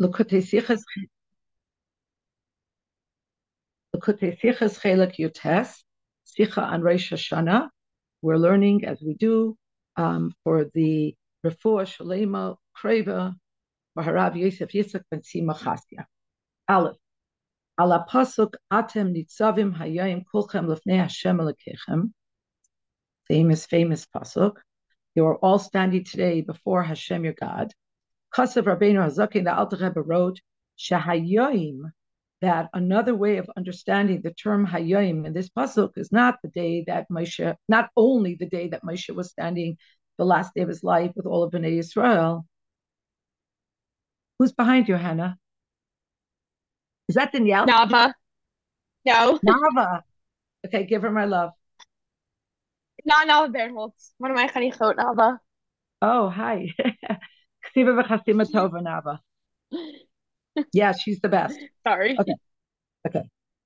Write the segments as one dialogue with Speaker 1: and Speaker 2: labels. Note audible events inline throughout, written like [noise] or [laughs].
Speaker 1: Likutei Sichas Likutei Sichas Chelek Yutes, Sicha on Rosh Hashanah. We're learning as we do um, for the Refuah Shalema Kreva Maharav Yosef Yitzchak Ben Sima Chasya. Aleph. Ala pasuk atem nitzavim hayayim kulchem lefnei Hashem elekechem. Famous, famous pasuk. You are all standing today before Hashem your God. Kasav Rabbeinu Hazakin, the Alter Rebbe wrote, Shahayayim, that another way of understanding the term Hayayim in this pasuk is not the day that Moshe, not only the day that Moshe was standing the last day of his life with all of Bnei Israel. Who's behind you, Hannah? Is that Danielle?
Speaker 2: Nava. No.
Speaker 1: Nava. Okay, give her my love.
Speaker 2: Not Nava Bernholtz. One of my chanichot, Nava.
Speaker 1: Oh, hi. [laughs] Yeah, she's the best.
Speaker 2: Sorry.
Speaker 1: Okay. Okay.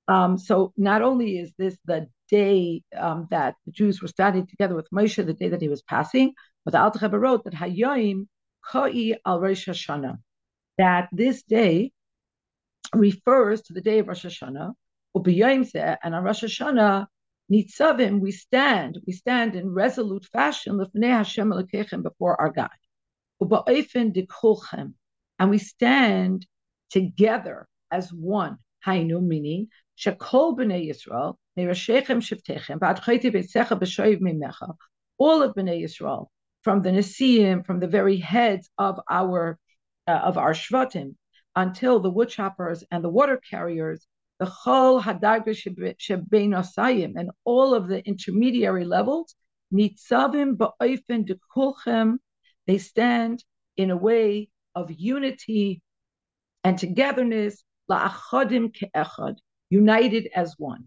Speaker 1: Um, so not only is this the day um, that the Jews were standing together with Moshe, the day that he was passing, but the Alter Rebbe wrote that Hayoim Koi al Rosh Hashanah, that this day refers to the day of Rosh Hashanah, and on Rosh Hashanah, Nitzavim, we stand, we stand in resolute fashion, Hashem before our God. And we stand together as one. Hainu, meaning, Shekol b'nei Yisrael, Meirashechem Shiftechem, Ba'adchoyti Beitzecha B'shoiv Mimecha, all of b'nei Yisrael, from the Nesiim, from the very heads of our uh, of our Shvatim, until the wood choppers and the water carriers, the Chol Hadarga Shebein and all of the intermediary levels, Nitzavim Ba'ofen Dekulchem, they stand in a way of unity and togetherness, La'achodim Ke'echad, united as one.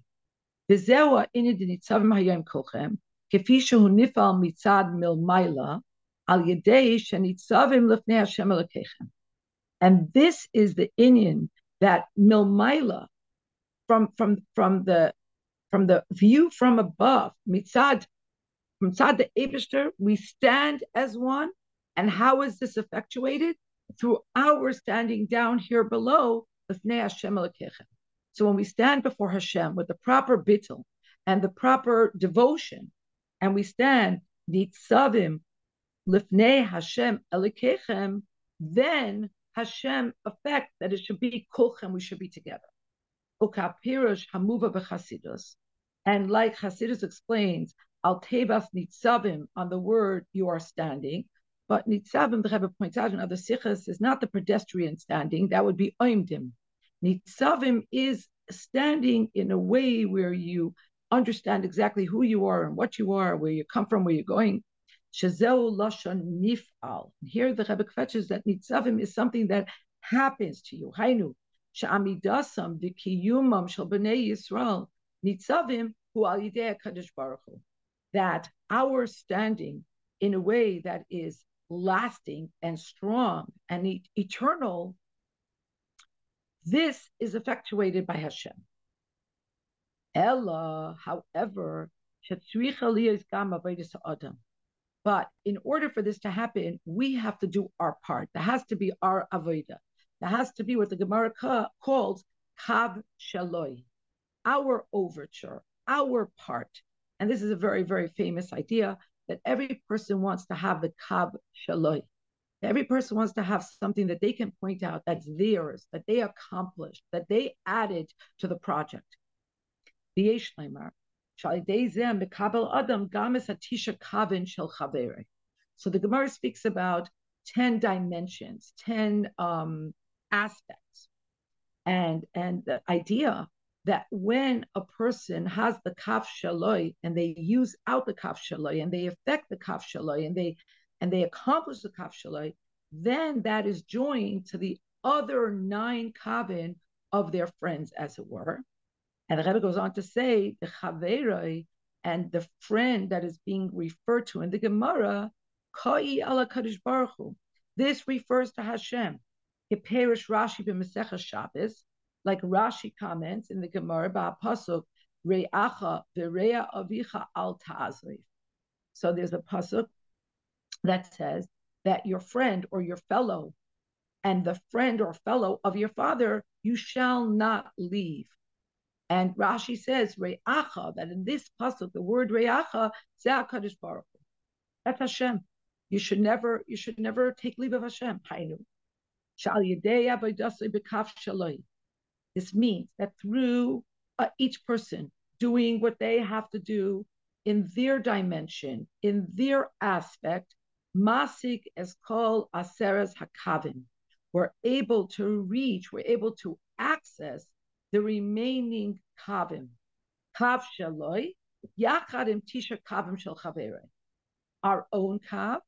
Speaker 1: V'zewa inid Nitzavim Hayom Kulchem, כפי שהוא נפעל מצד מלמעלה, על ידי שניצבים לפני השם אלוקיכם. And this is the Indian that milmaila, from from from the from the view from above, mitzad, mitzad the Abishter, we stand as one. and how is this effectuated? Through our standing down here below, so when we stand before Hashem with the proper bittul and the proper devotion, and we stand nitzavim lifnei Hashem elikechem, then Hashem effect that it should be kulchem, we should be together. Hamuva. And like Hasidus explains, al tebas nitzavim on the word you are standing, but nitzavim, the Rebbe points out in other sichas, is not the pedestrian standing, that would be oimdim. Nitzavim is standing in a way where you understand exactly who you are and what you are, where you come from, where you're going. Shazeu lashon nif'al. Here the Rebbe fetches that nitzavim is something that happens to you. Hainu she'amidasam v'kiyumam shel b'nei Yisrael nitzavim hu al yidei Baruch Hu. That our standing in a way that is lasting and strong and e- eternal, this is effectuated by Hashem. Ella, however. But in order for this to happen, we have to do our part. There has to be our avodah. There has to be what the Gemara ca- calls kav shaloi, our overture, our part. And this is a very, very famous idea that every person wants to have the kav shaloi. Every person wants to have something that they can point out that's theirs, that they accomplished, that they added to the project. So the Gemara speaks about 10 dimensions, 10 um, aspects. And, and the idea that when a person has the kaf shaloi and they use out the kaf shaloi and they affect the kaf shaloi and they and they accomplish the kaf shaloi, then that is joined to the other nine kavin of their friends, as it were. And the Rebbe goes on to say the chaveroi and the friend that is being referred to in the Gemara, kai ala kadosh baruch Hu. This refers to Hashem. Keperish Rashi b'Masechah Shabbos, like Rashi comments in the Gemara ba'apasuk re'acha v're'a avicha al ta'azriv. So there's a pasuk that says that your friend or your fellow and the friend or fellow of your father, you shall not leave. And Rashi says, Re'acha, that in this pasuk, the word Re'acha, Ze'akadosh Baruch That's Hashem. You should never, you should never take leave of Hashem. Hainu. This means that through uh, each person doing what they have to do in their dimension, in their aspect, Masik is called Aseres Hakavim. We're able to reach, we're able to access the remaining kavim. Kav shaloi, yachadim tisha kavim shel. Our own kav,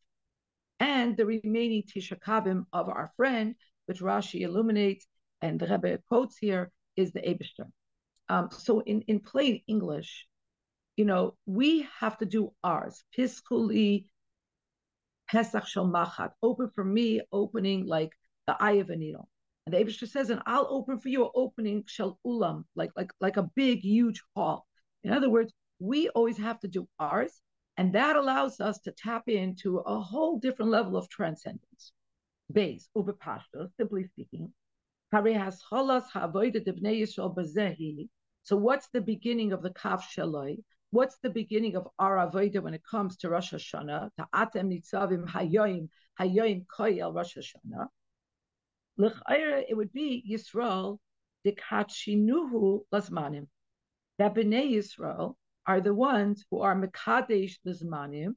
Speaker 1: and the remaining tisha kavim of our friend, which Rashi illuminates, and the Rebbe quotes here, is the Abishter. Um, so in, in plain English, you know, we have to do ours. Piskuli Pesach Shel Machat. Open for me, opening like the eye of a needle. And the Abishter says, and I'll open for you opening shel ulam, like like like a big, huge hall. In other words, we always have to do ours, and that allows us to tap into a whole different level of transcendence. Base, ubepashto, simply speaking. So what's the beginning of the kaf shaloi? What's the beginning of our avodah when it comes to Rosh Hashanah? Ta'atem nitzavim hayoim hayoim koyel Rosh Hashanah it would be Yisrael dikachinuhu lasmanim. That Bnei Yisrael are the ones who are mekadesh lasmanim,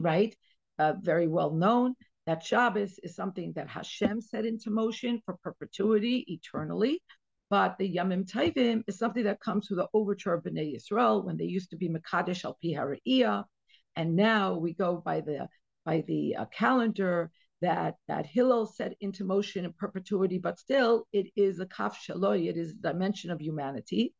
Speaker 1: right? Uh, very well known that Shabbos is something that Hashem set into motion for perpetuity, eternally. But the Yamim Taivim is something that comes through the overture of Bnei Yisrael when they used to be Mekadesh al Pi and now we go by the by the uh, calendar that that Hillel set into motion in perpetuity, but still it is a kaf shaloi, it is a dimension of humanity.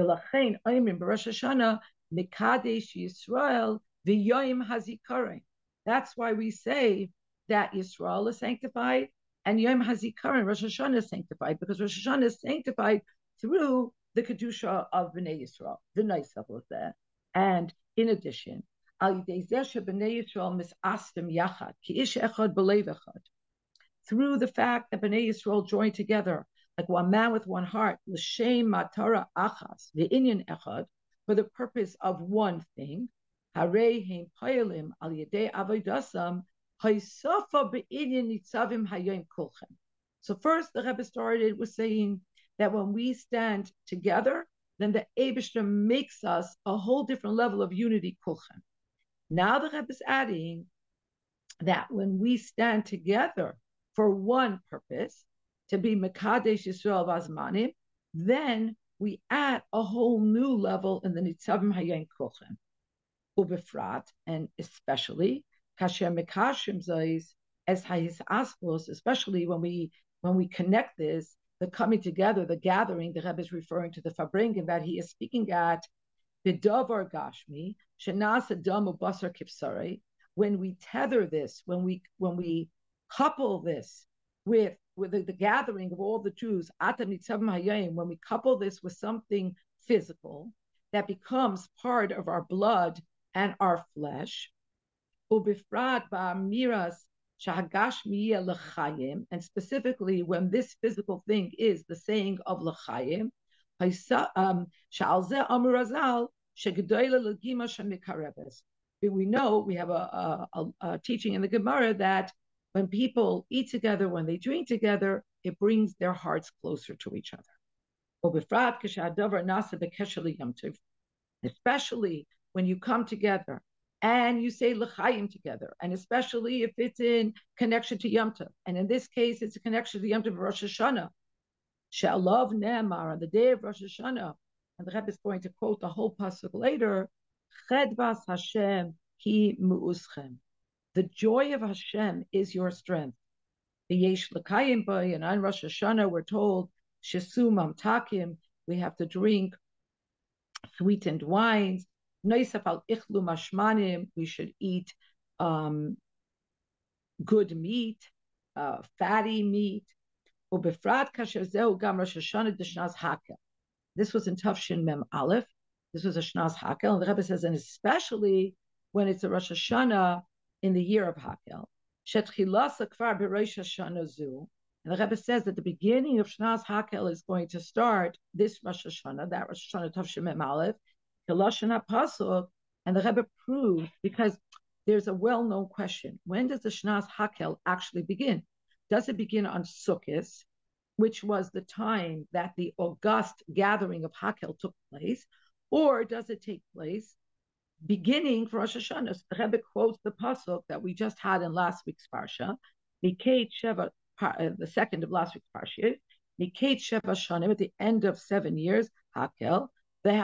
Speaker 1: V'lachein oimim b'Rosh Hashanah mikadesh Yisrael v'yoim hazikarin. That's why we say that Yisrael is sanctified and Yom Hazikaron, Rosh Hashanah is sanctified, because Rosh Hashanah is sanctified through the Kedusha of Bnei Yisrael, the nice of that. And in addition, B'nai through the fact that Bnei Yisrael joined together like one man with one heart, l'shem matara achas, the Inyan echad, for the purpose of one thing, hareim payalim al yedei avoidasam, kulchem. So first, the Rebbe started with saying that when we stand together, then the Abishter makes us a whole different level of unity kulchem. Now the Rebbe is adding that when we stand together for one purpose, to be Mekadesh Yisrael Vazmanim, then we add a whole new level in the Nitzavim Hayen Kochem. Ubefrat, and especially Kasher Mekashim Zois as Hayis Aspos, especially when we when we connect this, the coming together, the gathering, the Rebbe is referring to the Farbrengen that he is speaking at Bidavar Gashmi, Shanasa Damu Basar Kipsari, when we tether this, when we when we couple this with with the, the gathering of all the Jews, when we couple this with something physical that becomes part of our blood and our flesh, ubifrat ba'amiras and specifically when this physical thing is the saying of l'chayim, um, we know we have a, a, a, teaching in the Gemara that when people eat together, when they drink together, it brings their hearts closer to each other. Especially when you come together and you say l'chaim together, and especially if it's in connection to Yom Tov. And in this case, it's a connection to Yom Tov Rosh Hashanah. Sha'alav Ne'amar, on the day of Rosh Hashanah, and the Rebbe is going to quote the whole pasuk later, Chedvas Hashem hi mu'uschem. The joy of Hashem is your strength. The Yesh L'kayim Bay, and on Rosh Hashanah, we're told, Shesum Amtakim, we have to drink sweetened wines. We should eat um, good meat, uh, fatty meat. This was in Tafshin Mem Aleph. This was a Shnas Hakel. And the Rebbe says, and especially when it's a Rosh Hashanah in the year of Hakel. And the Rebbe says that the beginning of Shnas Hakel is going to start this Rosh Hashanah, that Rosh Hashanah Tavshim Mem Aleph, Kilashon Pasuk, and the Rebbe proved because there's a well-known question: When does the Shnas Hakel actually begin? Does it begin on Sukkot, which was the time that the august gathering of Hakel took place, or does it take place beginning for Rosh Hashanah? The Rebbe quotes the pasuk that we just had in last week's parsha, Mikate Sheva, uh, the second of last week's parsha, Mikate Sheva Shanim, at the end of seven years, Hakel, When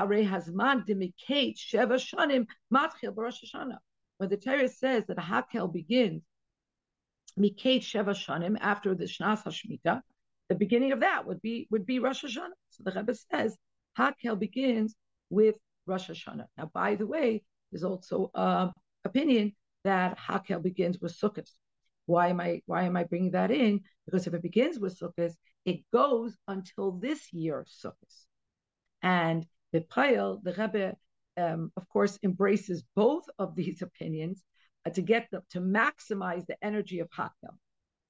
Speaker 1: the Torah says that Hakel begins Mikate Sheva Shanim after the Shnas Hashmita, the beginning of that would be would be Rosh Hashanah. So the Rebbe says Hakel begins with Rosh Hashanah. Now, by the way, there's also uh, opinion that Hakel begins with Sukkot. Why am I why am I bringing that in? Because if it begins with Sukkot, it goes until this year Sukkot. And the Payel, the Rebbe, um, of course, embraces both of these [laughs] opinions uh, to get them to maximize the energy of Hakel.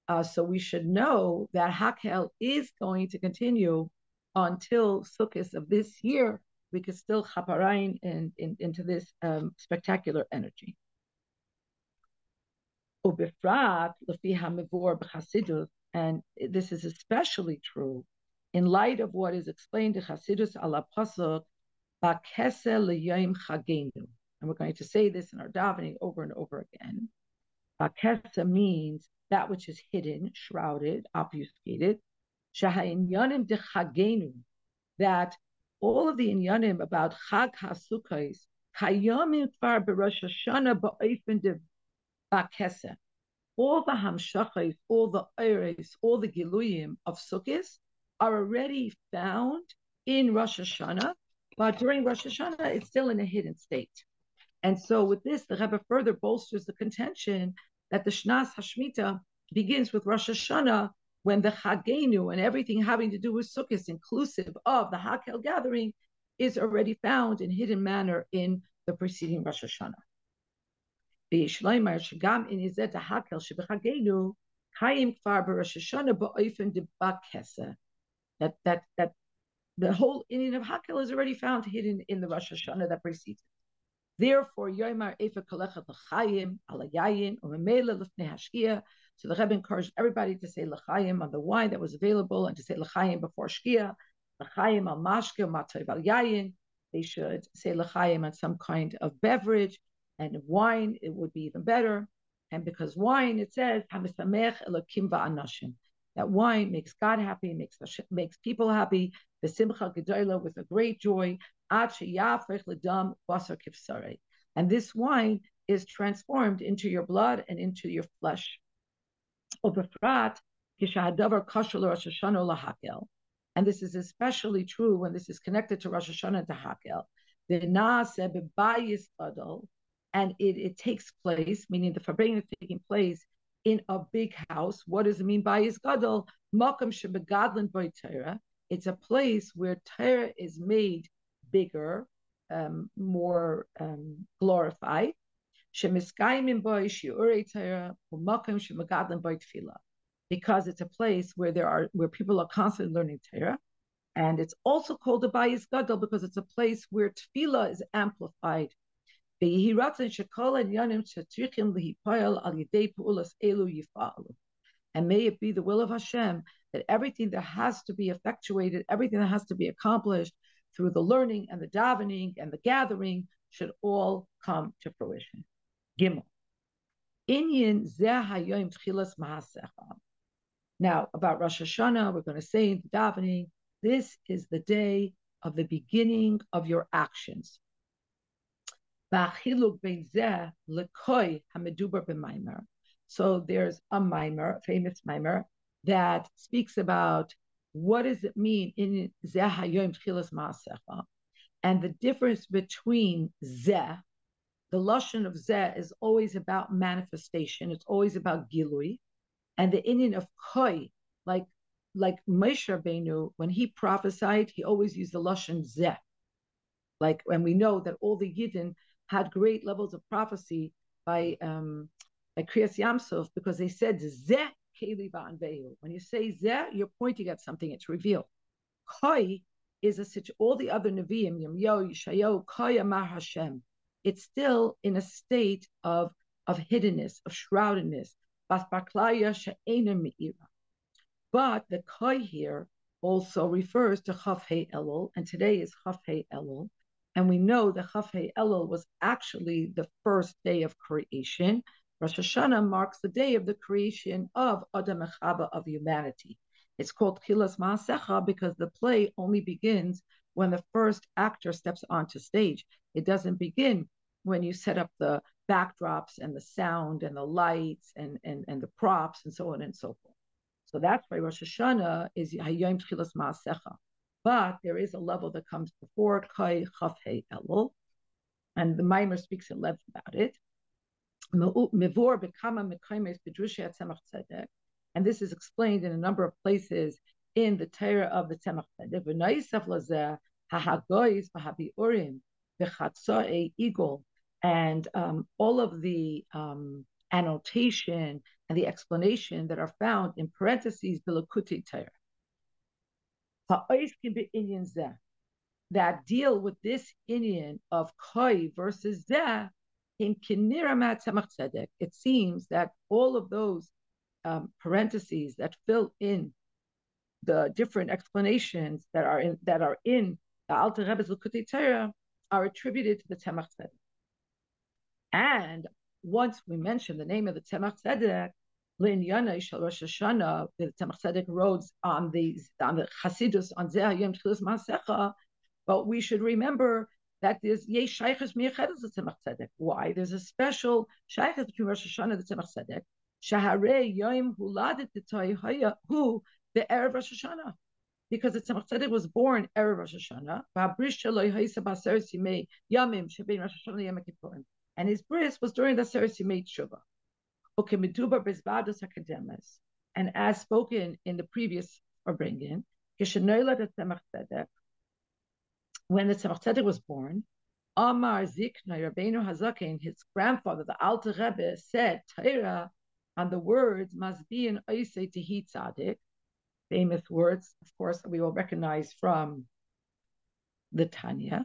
Speaker 1: Uh, so we should know that Hakel is going to continue until Sukkot of this year. We could still chaparain in, in, into this um, spectacular energy. And this is especially true in light of what is explained in Chassidus ala pasuk. And we're going to say this in our davening over and over again. Bakesa means that which is hidden, shrouded, obfuscated. That all of the inyanim about Chag HaSukkos, kayamim kvar b'Rosh Hashanah ba'ofen bakesa. All the hamshachos, all the eres, all the giluyim of Sukkot are already found in Rosh Hashanah, but during Rosh Hashanah, it's still in a hidden state. And so with this, the Rebbe further bolsters the contention that the Shnas Hashmita begins with Rosh Hashanah when the Chagenu and everything having to do with Sukkot, inclusive of the Hakel gathering, is already found in hidden manner in the preceding Rosh Hashanah. That that that the whole inyan of Hakel is already found hidden in the Rosh Hashanah that precedes it. Therefore, Yomar Efa Kalechat L'chaim Alayayin Umemela Lefnei Hashkia. So the Rebbe encouraged everybody to say L'chaim on the wine that was available and to say L'chaim before Shkia, L'chaim al Mashke Matayv al Yayin. They should say L'chaim on some kind of beverage and wine. It would be even better. And because wine, it says Hamisamech Elokim Va'anashim. That wine makes God happy, makes makes people happy. The Simcha Gedola with a great joy. And this wine is transformed into your blood and into your flesh. And this is especially true when this is connected to Rosh Hashanah and to Hakel. And it, it takes place, meaning the Farbrengen is taking place in a big house. What does it mean by his gadol? It's a place where Torah is made bigger, um, more um, glorified. Because it's a place where there are where people are constantly learning Torah, and it's also called a bayis gadol because it's a place where tefillah is amplified. And may it be the will of Hashem that everything that has to be effectuated, everything that has to be accomplished through the learning and the davening and the gathering should all come to fruition. Gimel. Now, about Rosh Hashanah, we're going to say in the davening, this is the day of the beginning of your actions. So there's a mimer, famous mimer, that speaks about what does it mean in and the difference between Zeh, the lashon of Zeh is always about manifestation. It's always about Gilui, and the inyan of Koi, like like Moshe Rabbeinu, when he prophesied, he always used the lashon Zeh. Like, when we know that all the Yidden had great levels of prophecy by um, like Kriyas Yamsuf, because they said Zeh Keli Vehu. When you say Zeh, you're pointing at something, it's revealed. Koi is a situation, all the other Nevi'im, Yemyo, Yishayo, Koi Amar Hashem. It's still in a state of, of hiddenness, of shroudedness. But the Koi here also refers to Chaf Elul, and today is Chaf Elul. And we know that Chaf Elul was actually the first day of creation. Rosh Hashanah marks the day of the creation of Adam Echaba of humanity. It's called Chilas Maasecha because the play only begins when the first actor steps onto stage. It doesn't begin when you set up the backdrops and the sound and the lights and, and, and the props and so on and so forth. So that's why Rosh Hashanah is Hayom Tchilas Maasecha. But there is a level that comes before Kai Chaf Elul, and the Mimer speaks in length about it. And this is explained in a number of places in the Torah of the Tzemach Tzedek. And um, all of the um, annotation and the explanation that are found in parentheses Bilakutei Torah. That deal with this inyan of Koi versus Zeh in Kiniramat Tzedek. It seems that all of those um, parentheses that fill in the different explanations that are in that are in the Alter Rebbe's Likutei Torah are attributed to the Tzemach Tzedek. And once we mention the name of the Tzemach Tzedek, Lin Yana Shal Rosh Hashanah, the Tzemach Tzedek wrote on the on the Chasidus on Zeh Yom Tchilas Masecha, but we should remember that there's yesh shaykhs miyachedes the Tzemach Tzedek. Why? There's a special shaykhs between Rosh Hashanah and the Tzemach Tzedek. Shaharei Yom Huladet Haya Hu the Erev Rosh Hashanah. Because the Tzemach Tzedek was born Erev Rosh Hashanah, Yamim Rosh Hashanah Yom and his bris was during the Seres Yimei Tshuva. And as spoken in the previous farbrengen, when the Tzemach Tzedek was born, Amar Zikna Rabbeinu Hazakin, his grandfather, the Alter Rebbe, said Torah on the words must be an Oise Tehi Tzadik, famous words, of course, we will recognize from the Tanya.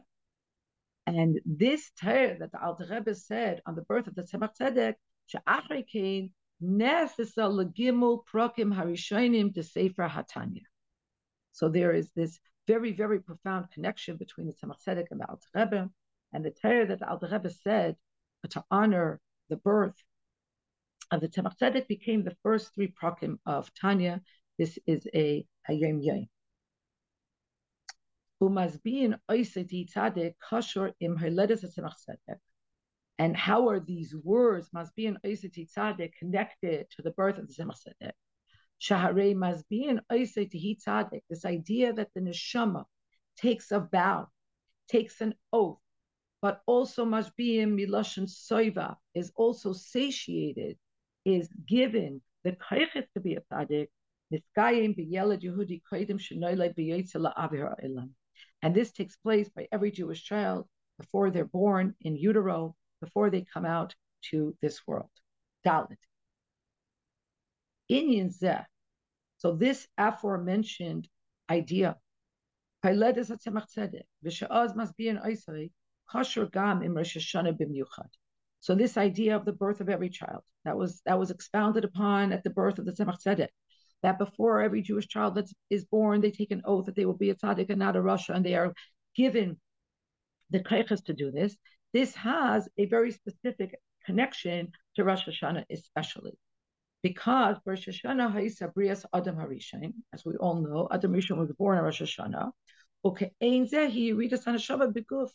Speaker 1: And this Torah that the Alter Rebbe said on the birth of the Tzemach Tzedek, prokim harishonim Sefer Hatanya. So there is this very, very profound connection between the Tzemach Tzedek and the Alter Rebbe, and the Torah that the Alter Rebbe said to honor the birth of the Tzemach Tzedek became the first three prokim of Tanya. This is a Hayom Yom. And how are these words must be an tzaddik connected to the birth of the Tzemach Tzedek? Shahare must be an tzaddik. This idea that the neshama takes a vow, takes an oath, but also in miloshin soiva is also satiated, is given the kaychet to be a tzaddik. Niskayim b'yelad Yehudi koidim shenoyle b'yoytze la'avir. And this takes place by every Jewish child before they're born in utero, before they come out to this world. Dalit. Inyan Zeh. So this aforementioned idea, So this idea of the birth of every child that was that was expounded upon at the birth of the Tzemach Tzedek, that before every Jewish child that is born, they take an oath that they will be a tzaddik and not a rasha, and they are given the kaiches to do this. This has a very specific connection to Rosh Hashanah, especially because Rosh Hashanah Ha'isa Brias Adam Harishain, as we all know, Adam Rishon was born on Rosh Hashanah. Okay, Ein Zehi Ridas Hanashava Beguf.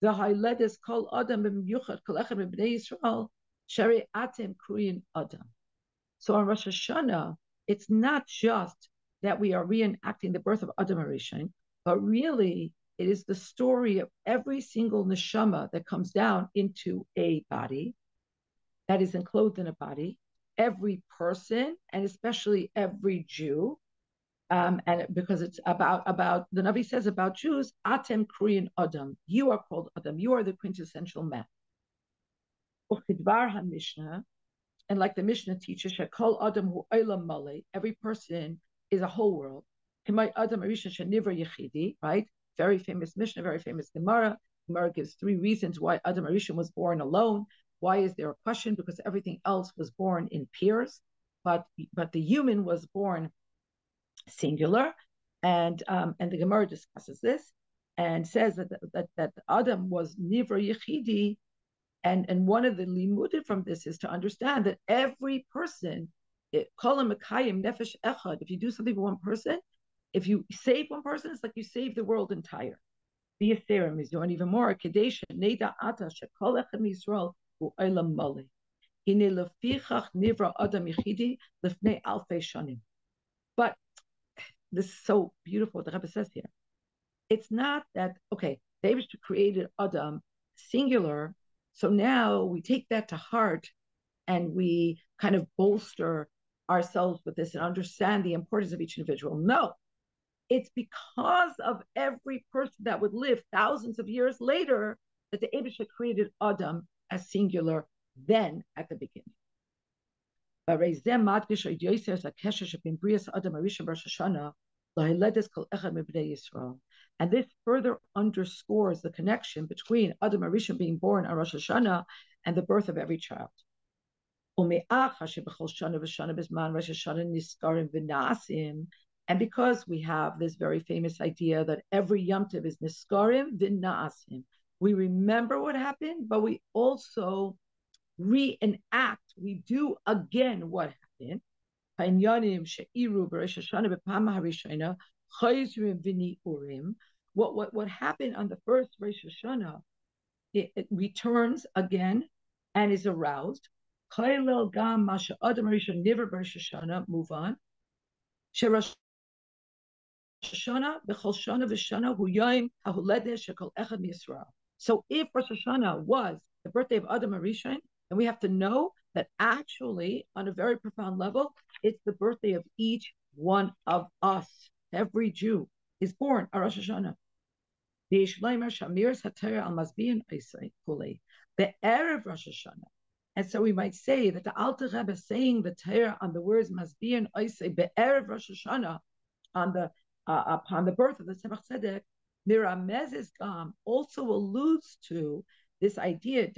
Speaker 1: The Hailedes Kol Adam B'Myuchat Kol Echem B'Nei Yisrael Shari Atem Kurin Adam. So on Rosh Hashanah, it's not just that we are reenacting the birth of Adam Arishan, but really it is the story of every single neshama that comes down into a body that is enclosed in a body, every person, and especially every Jew. Um, and because it's about about the Navi says about Jews, Atem Korean Adam, you are called Adam, you are the quintessential man. And like the Mishnah teaches, Shekol Adam hu Male, every person is a whole world. Right? Very famous Mishnah, very famous Gemara. Gemara gives three reasons why Adam Arishan was born alone. Why is there a question? Because everything else was born in pairs, but but the human was born singular, and um, and the Gemara discusses this and says that that that Adam was nivra yechidi, and and one of the limudim from this is to understand that every person, kolam mekayim nefesh echad. If you do something for one person, if you save one person, it's like you save the world entire. The Ethereum is doing even more. Kadesh neda ata shekol echem Yisrael hu olam mali. Hine lefichach nivra adam lefnei alfei shanim. But this is so beautiful. What the Rebbe says here. It's not that okay. David created Adam singular, so now we take that to heart and we kind of bolster ourselves with this and understand the importance of each individual. No, it's because of every person that would live thousands of years later that the Abisha created Adam as singular then at the beginning. And this further underscores the connection between Adam Arisha being born on Rosh Hashanah and the birth of every child. And because we have this very famous idea that every Yom Tov is Niskarim V'na'asim, we remember what happened, but we also reenact, we do again what happened. What, what, what happened on the first Rosh Hashanah, it, it returns again and is aroused. Move on. Hashanah shana hahuledeh shekol echad Yisrael. So if Rosh Hashanah was the birthday of Adam Arishon, then we have to know that actually, on a very profound level, it's the birthday of each one of us. Every Jew is born on Rosh Hashanah. The Erev Rosh Hashanah. And so we might say that the Alter Rebbe is saying the Torah on the words Masbian Oisei Be'erev Rosh Hashanah on the uh, upon the birth of the Tzemach Tzedek, Miramezes Gam also alludes to this idea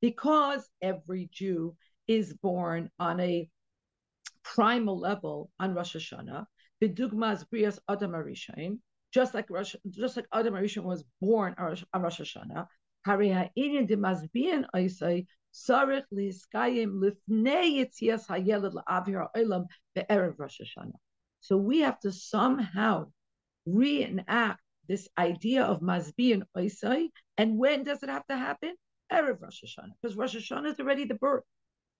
Speaker 1: because every Jew is born on a primal level on Rosh Hashanah. Bidugmas Brias Adam Arishain, just like Rosh, just like Adam Arishain was born on Rosh, Hashanah. Hari ha'inyan de mazbian oisai Sarich liskayim lifnei yitzias hayelad la'avir ha'olam be'erev Rosh Hashanah. So we have to somehow reenact this idea of Mazbi and Oisai. And when does it have to happen? Erev Rosh Hashanah, because Rosh Hashanah is already the birth.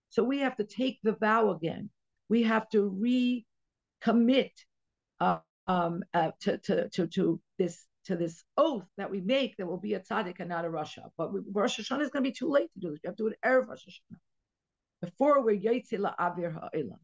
Speaker 1: So we have to take the vow again. We have to recommit uh, um, uh, to, to, to, to this to this oath that we make that will be a tzaddik and not a rasha. But we, Rosh Hashanah is going to be too late to do this. You have to do it erev Rosh Hashanah before we're la'avir ha'elam.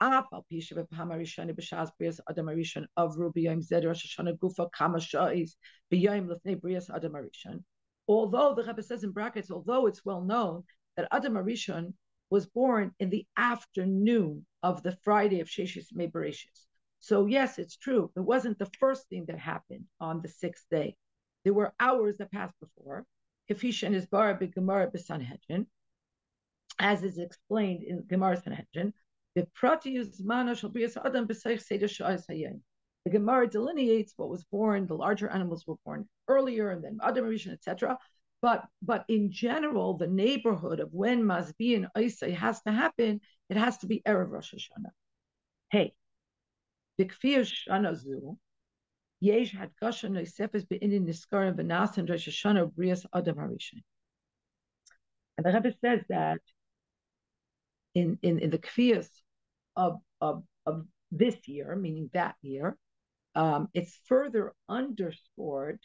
Speaker 1: Af pisha b'pam harishani b'shas brias adam of rubi yom zed Rosh Hashanah gufa kama sha'is b'yom brias adam. Although the Rebbe says in brackets, although it's well known that Adam Harishon was born in the afternoon of the Friday of Sheshis Mebereshis. So, yes, it's true. It wasn't the first thing that happened on the sixth day. There were hours that passed before. Kafisha and his bar Gemara Sanhedrin, as is explained in Gemara Sanhedrin, The Gemara delineates what was born, the larger animals were born earlier, and then Adam Rishon, etc. But but in general, the neighborhood of when Mazbi and Isai has to happen, it has to be Erev Rosh Hashanah. Hey, and the Rebbe says that in, in, in the Kfias of, of, of this year, meaning that year, um, it's further underscored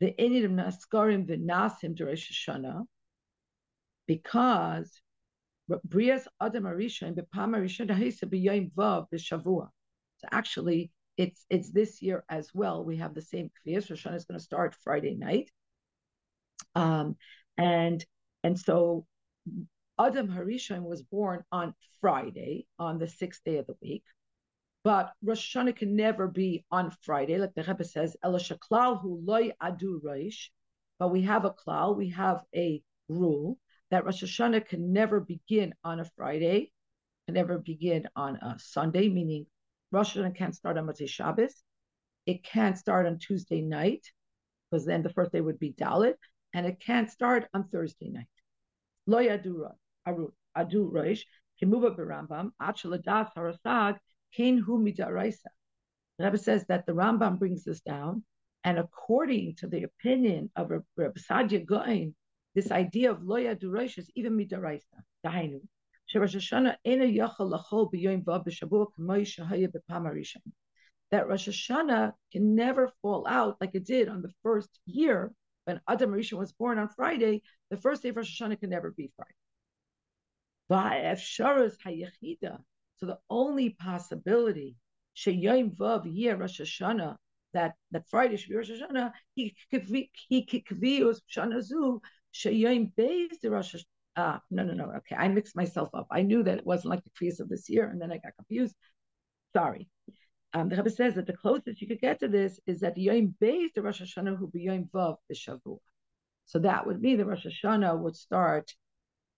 Speaker 1: the Inid of Naskarim V'Nasim Rosh Hashanah because Brias Adam Harishin B'Pam Harishin Ha'isa B'Yoyim Vav B'Shavua. Actually, it's it's this year as well. We have the same Kriyas. Hashanah is going to start Friday night, Um, and and so Adam Harishon was born on Friday, on the sixth day of the week. But Rosh Hashanah can never be on Friday, like the Rebbe says, hu loy adu roish. But we have a klal, we have a rule that Rosh Hashanah can never begin on a Friday, can never begin on a Sunday, meaning Rosh Hashanah can't start on Matzah Shabbos. It can't start on Tuesday night, because then the first day would be Dalit, and it can't start on Thursday night. Lo yadu adu roish, kimuva berambam, achaladas harasag, kain hu midaraisa. The Rebbe says that the Rambam brings this down, and according to the opinion of Reb Saadia Gaon, this idea of lo yadu roish is even midaraisa. Dainu. That Rosh Hashanah can never fall out like it did on the first year when Adam Rishon was born on Friday. The first day of Rosh Hashanah can never be Friday. So the only possibility Vav Rosh Hashanah that that Friday should be Rosh Hashanah. He he kikvius Shana Zu Ah, no, no, no. Okay, I mixed myself up. I knew that it wasn't like the feast of this year, and then I got confused. Sorry. Um, the Rebbe says that the closest you could get to this is that Yom Beis the Rosh Hashanah who be Yom Vav B'Shavua. So that would mean the Rosh Hashanah would start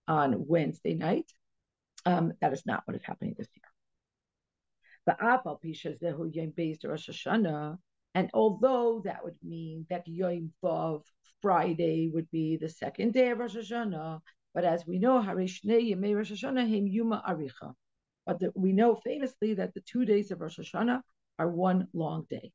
Speaker 1: on Wednesday night. Um, that is not what is happening this year. The Apal Pisha Zehu Yom Beis the Rosh Hashanah, and although that would mean that Yom Vav Friday would be the second day of Rosh Hashanah, but as we know, Rosh Hashanah Yuma Aricha. But the, we know famously that the two days of Rosh Hashanah are one long day.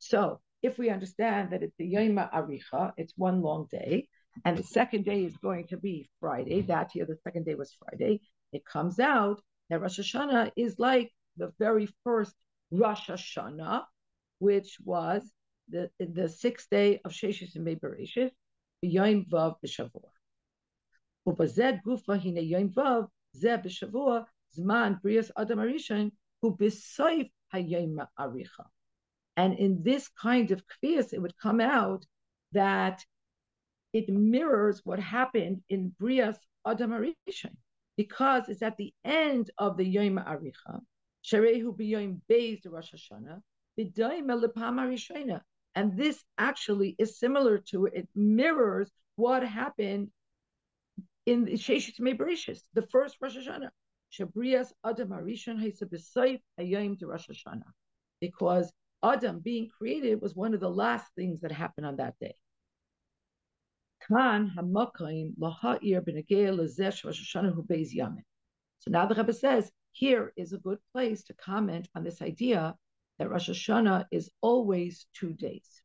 Speaker 1: So if we understand that it's the Yom Aricha, it's one long day, and the second day is going to be Friday. That year, the second day was Friday. It comes out that Rosh Hashanah is like the very first Rosh Hashanah, which was the, the sixth day of Sheshes and Bebereshit, Yom Vav b'Shavua. Ubazed Gufa Hine Yom Vav Ze b'Shavua Zman Brias Adam Arishan Hu B'Soif Hayom Aricha. And in this kind of kvias, it would come out that it mirrors what happened in Brias Adam Arishan, because it's at the end of the Yom Aricha, Sherehu B'Yom Beis Rosh Hashanah, and this actually is similar to it mirrors what happened in the first Rosh Hashanah. Shabrias Adam Rosh Hashanah. Because Adam being created was one of the last things that happened on that day. So now the Rebbe says, here is a good place to comment on this idea that Rosh Hashanah is always two days,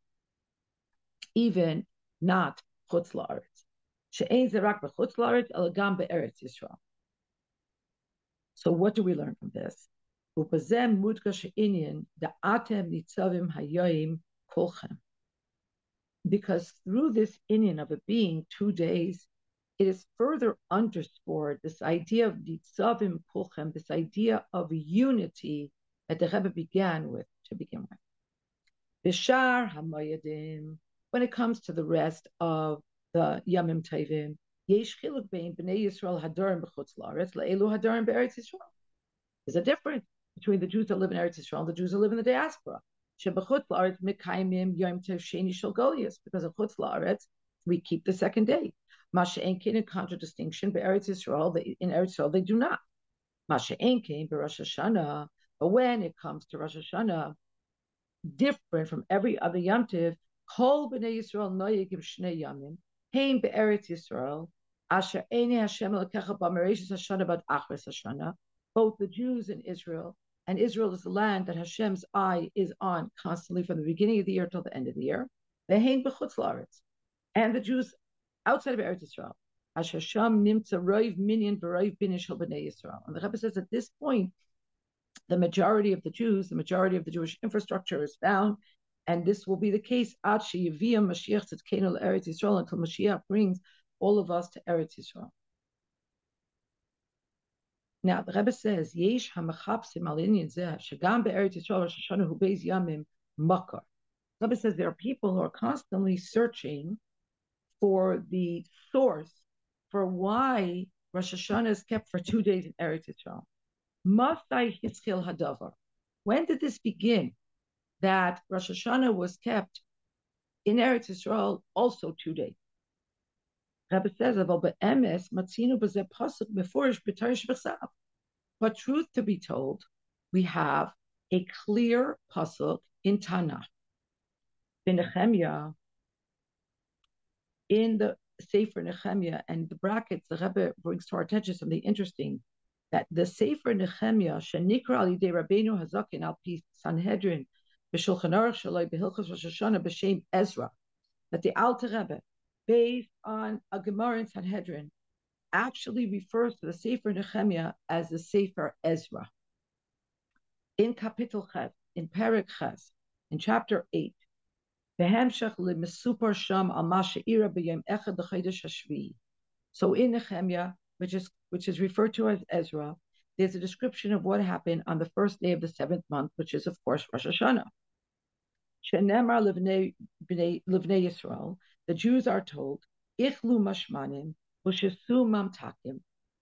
Speaker 1: even not Chutz La'aretz. She'ein zerak b'chutz la'aretz elagam be'eretz Yisrael. So what do we learn from this? Upazem da'atem nitzavim kolchem. Because through this inyan of it being two days, it is further underscored this idea of nitzavim kolchem, this idea of unity that the Rebbe began with to begin with. Bishar Hamayadim, when it comes to the rest of the Yamim Tavim, Yesh Chiluk Bein Bnei Yisrael Hadarim B'chutz La'aretz La'elu Hadarim Be'eretz Yisrael. There's a difference between the Jews that live in Eretz Yisrael and the Jews that live in the diaspora. Shebechutz La'aretz Mekayimim Yom Tev Sheni Shel Golias, because of Chutz La'aretz, we keep the second day. Masha Enkin in contradistinction, Be'eretz Yisrael, in Eretz Yisrael, they do not. Masha Enkin, Be'Rosh Hashanah, but when it comes to Rosh Hashanah, different from every other Yom Tiv, Kol b'nei Yisrael noyegim shnei yamim, hein be'eretz Yisrael, asher ene Hashem lekecha b'mereshis Hashanah bad achres Hashanah, both the Jews in Israel, and Israel is the land that Hashem's eye is on constantly from the beginning of the year till the end of the year. Ve'hein b'chutz la'aretz, and the Jews outside of Eretz Yisrael, asher sham nimtza roiv minyan v'roiv binishal b'nei Yisrael. And the Rebbe says at this point, the majority of the Jews, the majority of the Jewish infrastructure is found, and this will be the case at Sheyaviyah Mashiach Tzidkenu Eretz Yisrael until Mashiach brings all of us to Eretz Yisrael. Now the Rebbe says, Yesh hamachapsim al inyan zeh shagam be'eretz Yisrael Rosh Hashanah hu beis yamim makar. The Rebbe says there are people who are constantly searching for the source for why Rosh Hashanah is kept for two days in Eretz Yisrael. When did this begin? That Rosh Hashanah was kept in Eretz Yisrael also two days. Rabbi says, but truth to be told, we have a clear pasuk in Tanakh. In Nehemiah, in the Sefer Nehemiah, and the brackets, the Rebbe brings to our attention something interesting that the Sefer Nehemiah, Shenikra al Yidei Rabbeinu Hazakin al Pi Sanhedrin, B'Shulchan Aruch Shaloi B'Hilchos Rosh Hashanah B'Shem Ezra, that the Alter Rebbe based on a Gemara in Sanhedrin, actually refers to the Sefer Nehemiah as the Sefer Ezra. In Kapitel Ches, in Perik Ches, in chapter 8, Sham al So in Nehemiah, which is which is referred to as Ezra, there's a description of what happened on the first day of the seventh month, which is of course Rosh Hashanah. Livnei Yisrael, the Jews are told, Ichlu mashmanim, ushesu mamtakim,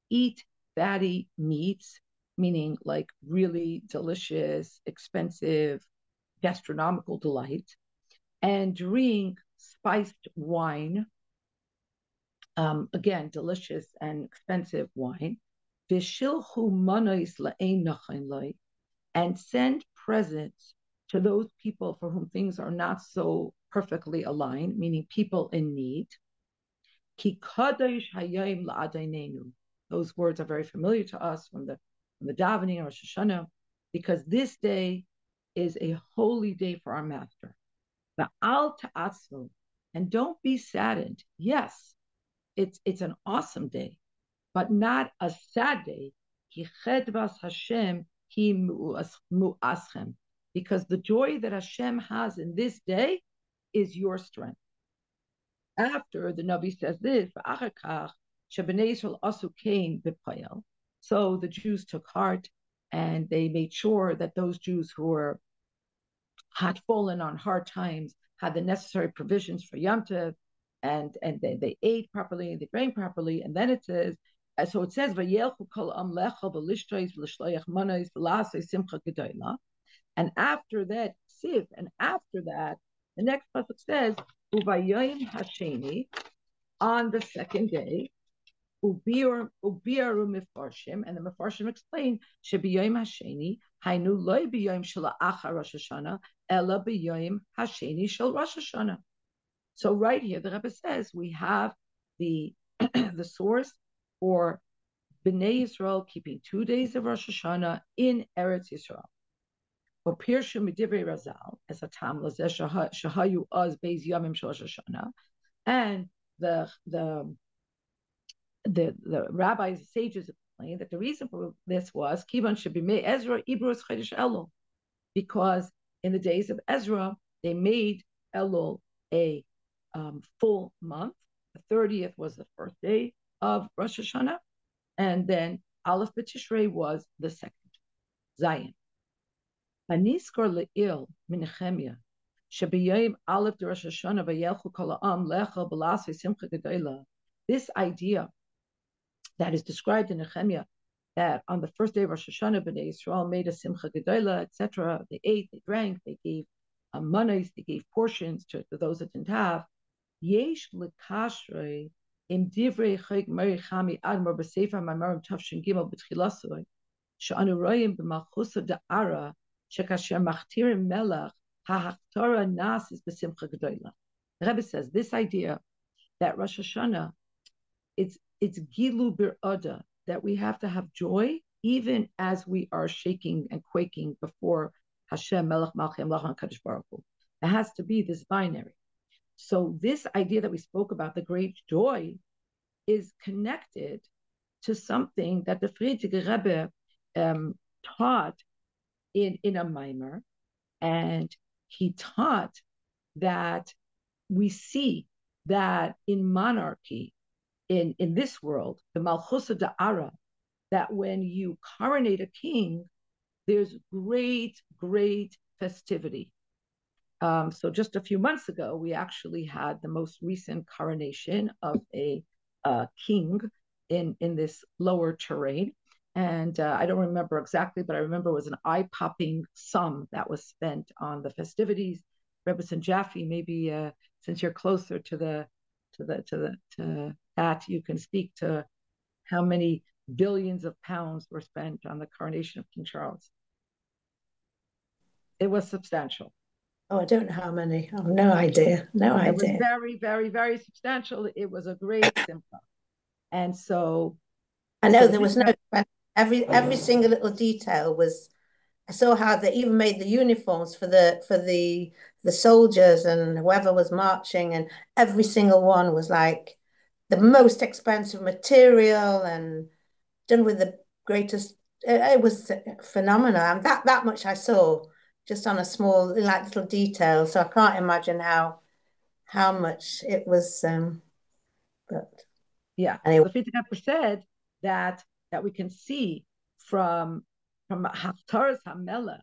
Speaker 1: eat fatty meats, meaning like really delicious, expensive, gastronomical delight, and drink spiced wine, um, again, delicious and expensive wine, and send presents to those people for whom things are not so perfectly aligned, meaning people in need. Those words are very familiar to us from the from the davening or Rosh Hashanah, because this day is a holy day for our Master. Ba'al ta'atzvu, and don't be saddened. Yes, it's it's an awesome day, but not a sad day. Hashem because the joy that Hashem has in this day is your strength. After the Navi says this, so the Jews took heart and they made sure that those Jews who were had fallen on hard times had the necessary provisions for Yom Tov, and and they, they ate properly, and they drank properly, and then it says, uh, so it says, and after that, Siv, and after that, the next pasuk says, Uvayoim Hasheni, on the second day, Ubiaru Mifarshim, and the Mifarshim explain, Shebiyoim Hasheni, Hainu loy biyoim shela acha Rosh Hashanah, ela biyoim Hasheni shel Rosh Hashanah. So right here, the Rebbe says we have the [clears throat] the source for Bnei Yisrael keeping two days of Rosh Hashanah in Eretz Yisrael. And the the the the rabbis, the sages explain that the reason for this was kivan should be made Ezra Ibrus Chodesh Elul, because in the days of Ezra they made Elul a um, full month. The thirtieth was the first day of Rosh Hashanah, and then Aleph B'Tishrei was the second, Zion. Haniskor le'il minechemia, aleph Hashanah vayelchu kol ha'am lechel b'lasei simcha gedola. This idea that is described in Nehemiah, that on the first day of Rosh Hashanah, Bnei Israel made a simcha gedola, etc. They ate, they drank, they gave um, they gave portions to, to those that didn't have. Yesh lekashrei im divrei chayk meri chami admor b'sefer mamarim tavshin gimel b'tchilasoi, she'anu royim b'malchusa da'ara shekasher machtirim melach ha'hachtora nasis b'simcha gedola. The Rebbe says this idea that Rosh Hashanah, it's it's gilu bir'ada, that we have to have joy even as we are shaking and quaking before Hashem Melech Malchim Lachan Kadosh Baruch Hu. It has to be this binary. So this idea that we spoke about, the great joy, is connected to something that the Frierdiker Rebbe um, taught in, in a mimer, and he taught that we see that in monarchy, in, in this world, the Malchusa Da'ara, that when you coronate a king, there's great, great festivity. Um, so just a few months ago, we actually had the most recent coronation of a uh, king in in this lower terrain, and uh, I don't remember exactly, but I remember it was an eye-popping sum that was spent on the festivities. Rebbe Jaffe, maybe uh, since you're closer to the to the to the to that, you can speak to how many billions of pounds were spent on the coronation of King Charles. It was substantial.
Speaker 3: Oh, I don't know how many. I have no idea. No
Speaker 1: it
Speaker 3: idea.
Speaker 1: was very, very, very substantial. It was a great symptom. And so
Speaker 3: I know
Speaker 1: so
Speaker 3: there was no every oh, every single little detail was I saw how they even made the uniforms for the for the the soldiers and whoever was marching and every single one was like the most expensive material and done with the greatest it, it was phenomenal and that that much I saw just on a small like little detail so I can't imagine how how much it was um but
Speaker 1: yeah anyway. the Fitz said that that we can see from from Haftar's Hamela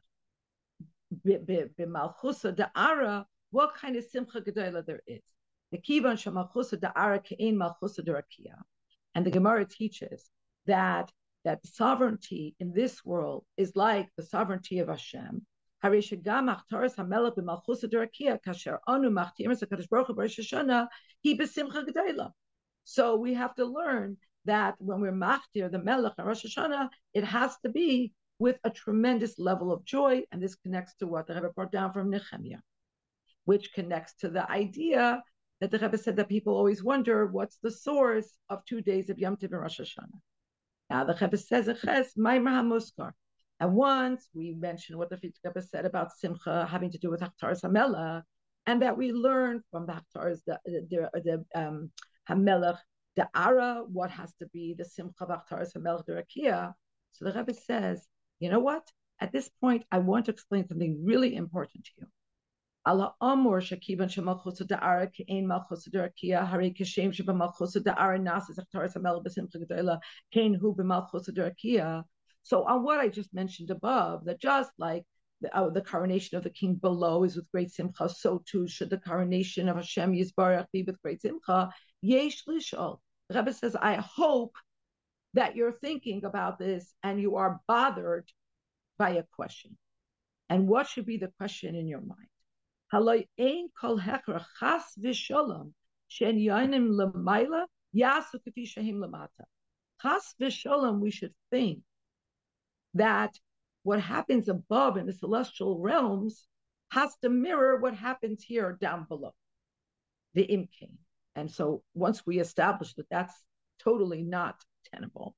Speaker 1: b'malchusa da'ara what kind of simcha gedola there is. The kivan shemalchusa da'ara ke'ein malchusa derakia, and the Gemara teaches that that sovereignty in this world is like the sovereignty of Hashem. So we have to learn that when we're machtir, the Melech and Rosh Hashanah, it has to be with a tremendous level of joy. And this connects to what the Rebbe brought down from Nehemiah, which connects to the idea that the Rebbe said that people always wonder what's the source of two days of Yom Tov and Rosh Hashanah. Now the Rebbe says, Maimer HaMuskar. And once we mentioned what the Rebbe said about Simcha having to do with Haftar's Hamelech, and that we learn from the Haftar's, the, the, the um, Hamelech, the Ara, what has to be the Simcha Vachtaris Hamelch Derakia. So the Rebbe says, you know what? At this point, I want to explain something really important to you. Allah. So on what I just mentioned above, that just like the, uh, the, coronation of the king below is with great simcha, so too should the coronation of Hashem Yisbarach be with great simcha. Yesh lishol. The Rebbe says, I hope that you're thinking about this and you are bothered by a question. And what should be the question in your mind? Chas v'sholom, we should think that what happens above in the celestial realms has to mirror what happens here down below, the imkain. And so once we establish that that's totally not tenable,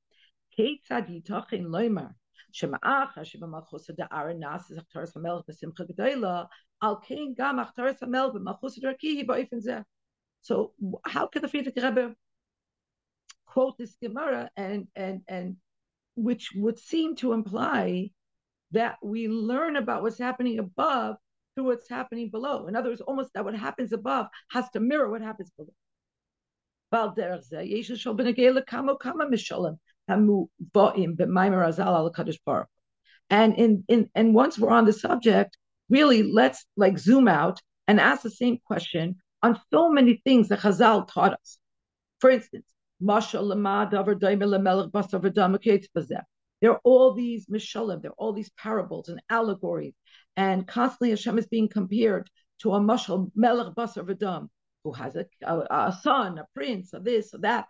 Speaker 1: so how can the Frierdiker Rebbe quote this Gemara and and and which would seem to imply that we learn about what's happening above through what's happening below. In other words, almost that what happens above has to mirror what happens below. And in, in and once we're on the subject, really let's like zoom out and ask the same question on so many things that Chazal taught us. For instance, there are all these mishalim, there are all these parables and allegories, and constantly Hashem is being compared to a mashal melech basar v'dam, who has a, a, a, son, a prince, a this, a that.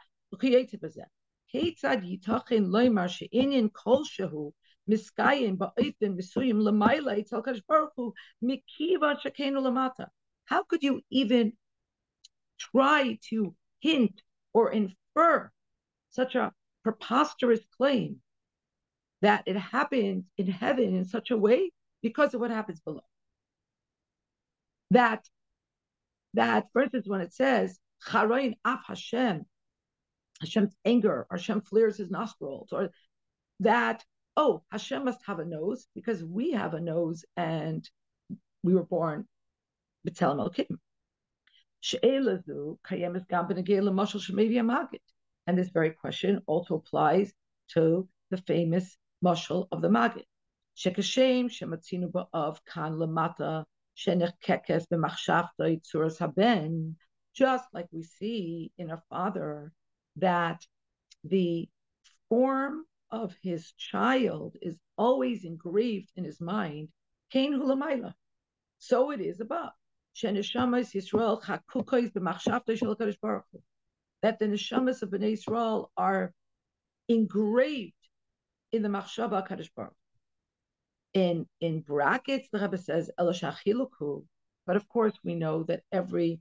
Speaker 1: How could you even try to hint or infer such a preposterous claim that it happens in heaven in such a way because of what happens below? That that, for instance, when it says Charoin af Hashem, Hashem's anger, or Hashem flares his nostrils, or that, oh, Hashem must have a nose because we have a nose and we were born B'Tselem Elokim. And this very question also applies to the famous mushal of the Magid. Shekashem shematzinu of kan lamata shenechkekes b'machshavta yitzuras haben. Just like we see in a father that the form of his child is always engraved in his mind, Kain Hulamayla. So it is above. Yisrael shel Kadosh Baruch That the neshamas of Bnei Yisrael are engraved in the machshava Kadosh Baruch in in brackets, the Rebbe says Elashachiluku, but of course we know that every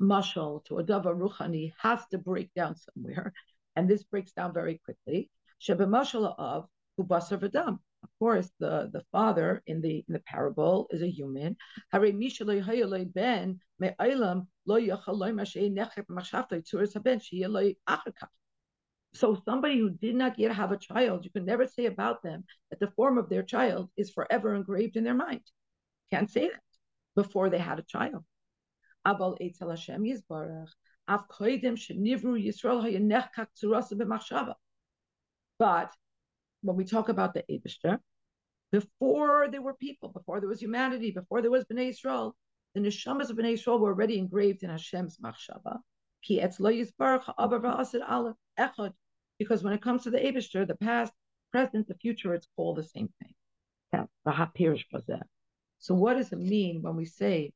Speaker 1: mashal to a dava ruchani has to break down somewhere, and this breaks down very quickly. Sheba mashal of ubasar v'dam. Course, the, the father in the in the parable is a human. so somebody who did not yet have a child, you can never say about them that the form of their child is forever engraved in their mind. Can't say that before they had a child. But when we talk about the Abishter, before there were people, before there was humanity, before there was Bnei Yisrael, the neshamas of Bnei Yisrael were already engraved in Hashem's machshava. Because when it comes to the Abishter, the past, present, the future, it's all the same thing. So what does it mean when we say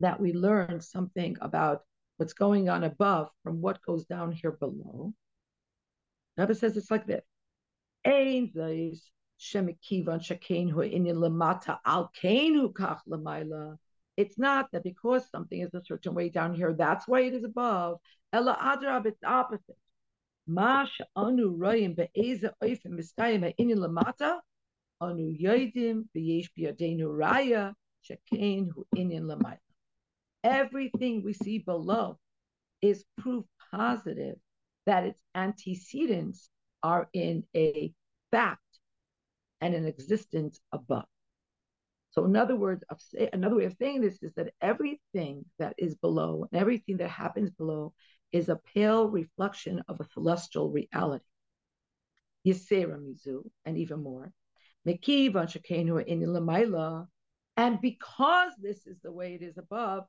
Speaker 1: that we learn something about what's going on above from what goes down here below? Rebbe says it's like this. It's not that because something is a certain way down here, that's why it is above. Ella adrab, it's opposite. Mash anu royim be'eze oifim miskayim lamata, anu raya. Everything we see below is proof positive that its antecedents are in a fact and an existence above. So, in other words, another way of saying this is that everything that is below and everything that happens below is a pale reflection of a celestial reality. Yisera mizu, and even more. And because this is the way it is above,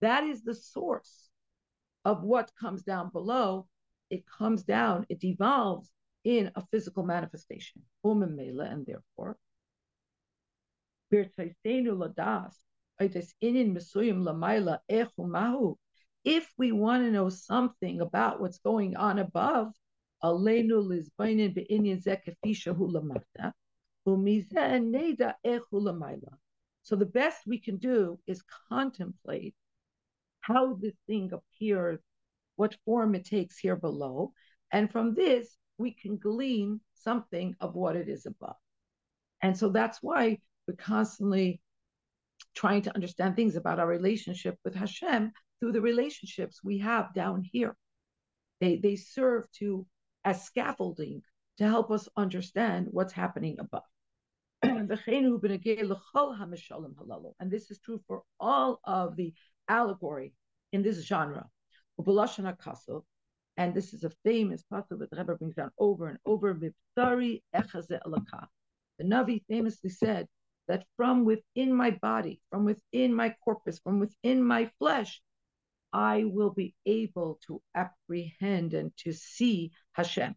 Speaker 1: that is the source of what comes down below. It comes down, it evolves in a physical manifestation. And therefore, if we want to know something about what's going on above, so the best we can do is contemplate how this thing appears, what form it takes here below, and from this we can glean something of what it is above. And so that's why we're constantly trying to understand things about our relationship with Hashem through the relationships we have down here. They they serve to as scaffolding to help us understand what's happening above. [clears throat] and this is true for all of the allegory in this genre. And this is a famous passage that the Rebbe brings down over and over. The Navi famously said that from within my body, from within my corpus, from within my flesh, I will be able to apprehend and to see Hashem.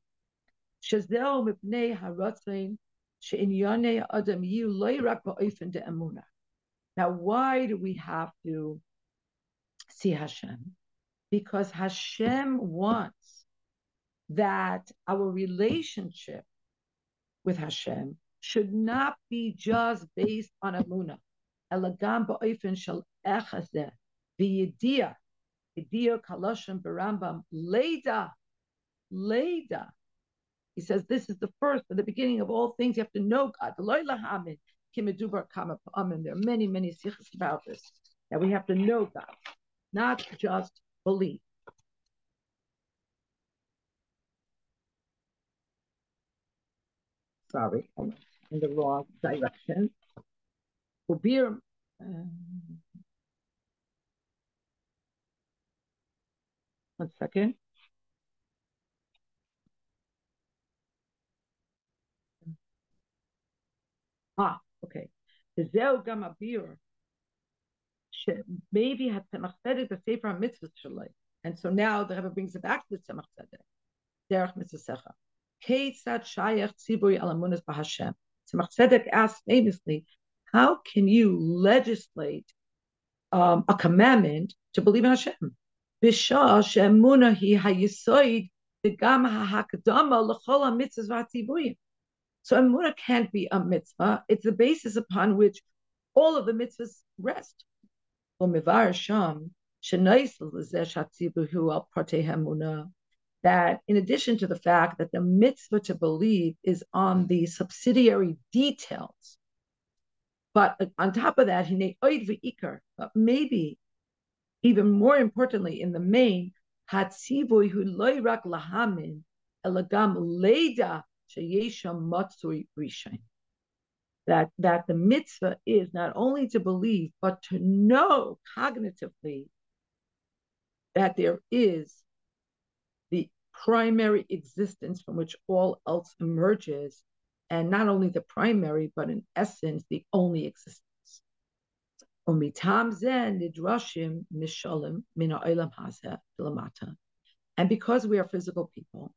Speaker 1: Now, why do we have to see Hashem? Because Hashem wants that our relationship with Hashem should not be just based on Amunah. Elagam ba'ofen shel echazeh, v'yediyah, yediyah kaloshim berambam, leda, leda. He says this is the first, the beginning of all things. You have to know God. There are many, many sichos about this. That we have to know God, not just believe sorry, in the wrong direction. Ubir, um, one second. Ah, okay. The Zeo beer maybe had Tzemach Tzedek the Sefer HaMitzvah Shalai. And so now the Rebbe brings it back to the Tzemach Tzedek. Derech Mitzvah Ketzad Shayach Tziburi Alamunas Bahashem. Tzemach Tzedek asked famously, how can you legislate um, a commandment to believe in Hashem? Bishah she'emuna hi hayisoid v'gam ha'hakdama l'chol ha'mitzvahs v'hatziburim. So emuna can't be a mitzvah. It's the basis upon which all of the mitzvahs rest. That in addition to the fact that the mitzvah to believe is on the subsidiary details, but on top of that, but maybe even more importantly, in the main, that that the mitzvah is not only to believe but to know cognitively that there is the primary existence from which all else emerges and not only the primary but in essence the only existence. And because we are physical people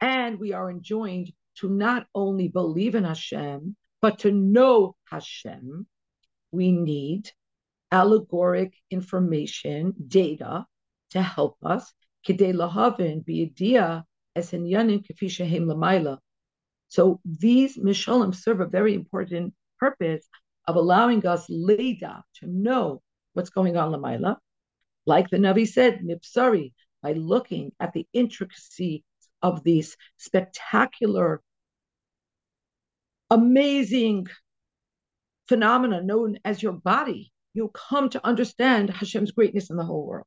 Speaker 1: and we are enjoined to not only believe in Hashem but to know Hashem, we need allegoric information, data, to help us. So these mishalim serve a very important purpose of allowing us leda to know what's going on lamaila. Like the Navi said, nipsari, by looking at the intricacy of these spectacular amazing phenomena known as your body, you'll come to understand Hashem's greatness in the whole world.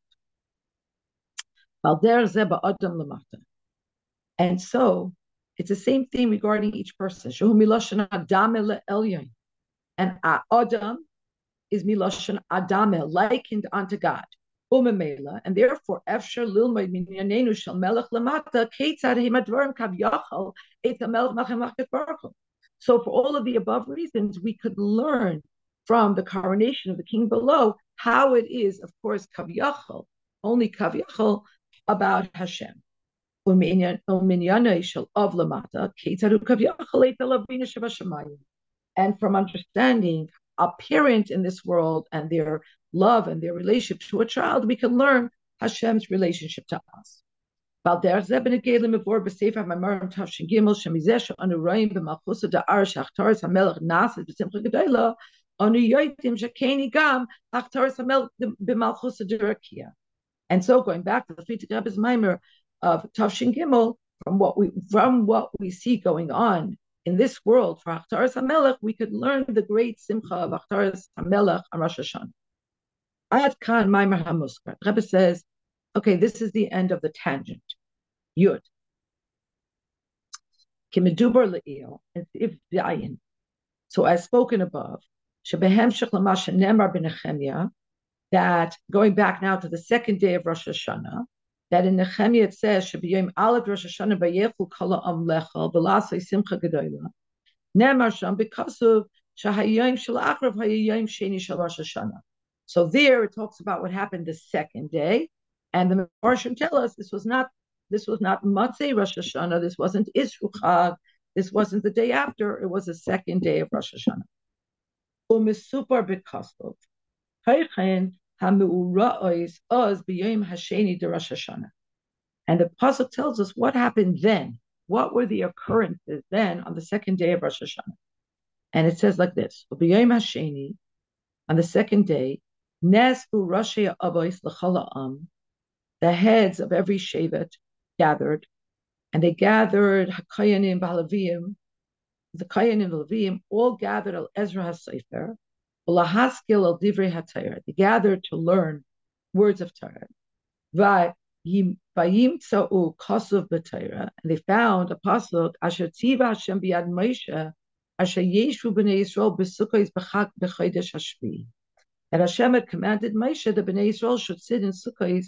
Speaker 1: And so it's the same thing regarding each person. And Adam is miloshan Adame, likened unto God. And therefore, Shal Melech Lamata, Kav Yachal, so, for all of the above reasons, we could learn from the coronation of the king below how it is, of course, kaviyachal, only kaviyachal about Hashem. And from understanding a parent in this world and their love and their relationship to a child, we can learn Hashem's relationship to us. ועל And so going back to the Frierdiker Rebbe's mimer of Tavshin Gimel, from what we from what we see going on in this world for Akhtaris HaMelech, we could learn the great simcha of Akhtaris HaMelech on Rosh Hashanah. Ad Khan Maimer HaMuskar. Rebbe says, okay, this is the end of the tangent. Yud. Kimedubar le'il, if dayin. So as spoken above, shebehem shechlamasha nemar b'nechemia, that going back now to the second day of Rosh Hashanah, that in Nehemiah it says, Shabiyim Aleph Rosh Hashanah Bayechu Kala Am Lechal V'lasei Simcha Gedoyla. Nemar Sham because of Shahayim Shalachrav Hayayim Sheni Shal Rosh Hashanah. So there it talks about what happened the second day, and the Marshim tell us this was not this was not Matzei Rosh Hashanah. This wasn't Isru. This wasn't the day after. It was the second day of Rosh Hashanah. Umisupar b'kasov. Haychen hamu'ura'ois oz b'yom hasheni de Rosh Hashanah. And the pasuk tells us what happened then. What were the occurrences then on the second day of Rosh Hashanah? And it says like this: B'yom hasheni, on the second day, Nes Rashi Avois L'Chala the heads of every Shevet gathered, and they gathered Hakayanim Balavim, the Kayanim Balavim all gathered al Ezra HaSefer, Lahaskil al Divrei HaTayr. They gathered to learn words of Torah. Vayim Tza'u Kosov B'Torah, and they found a pasuk Asher Tziva Hashem B'Yad Moshe Asher Yeshu B'nei Yisrael B'Sukkos B'Chag B'Chodesh Hashvi. And Hashem had commanded Moshe that B'nei Yisrael should sit in Sukkos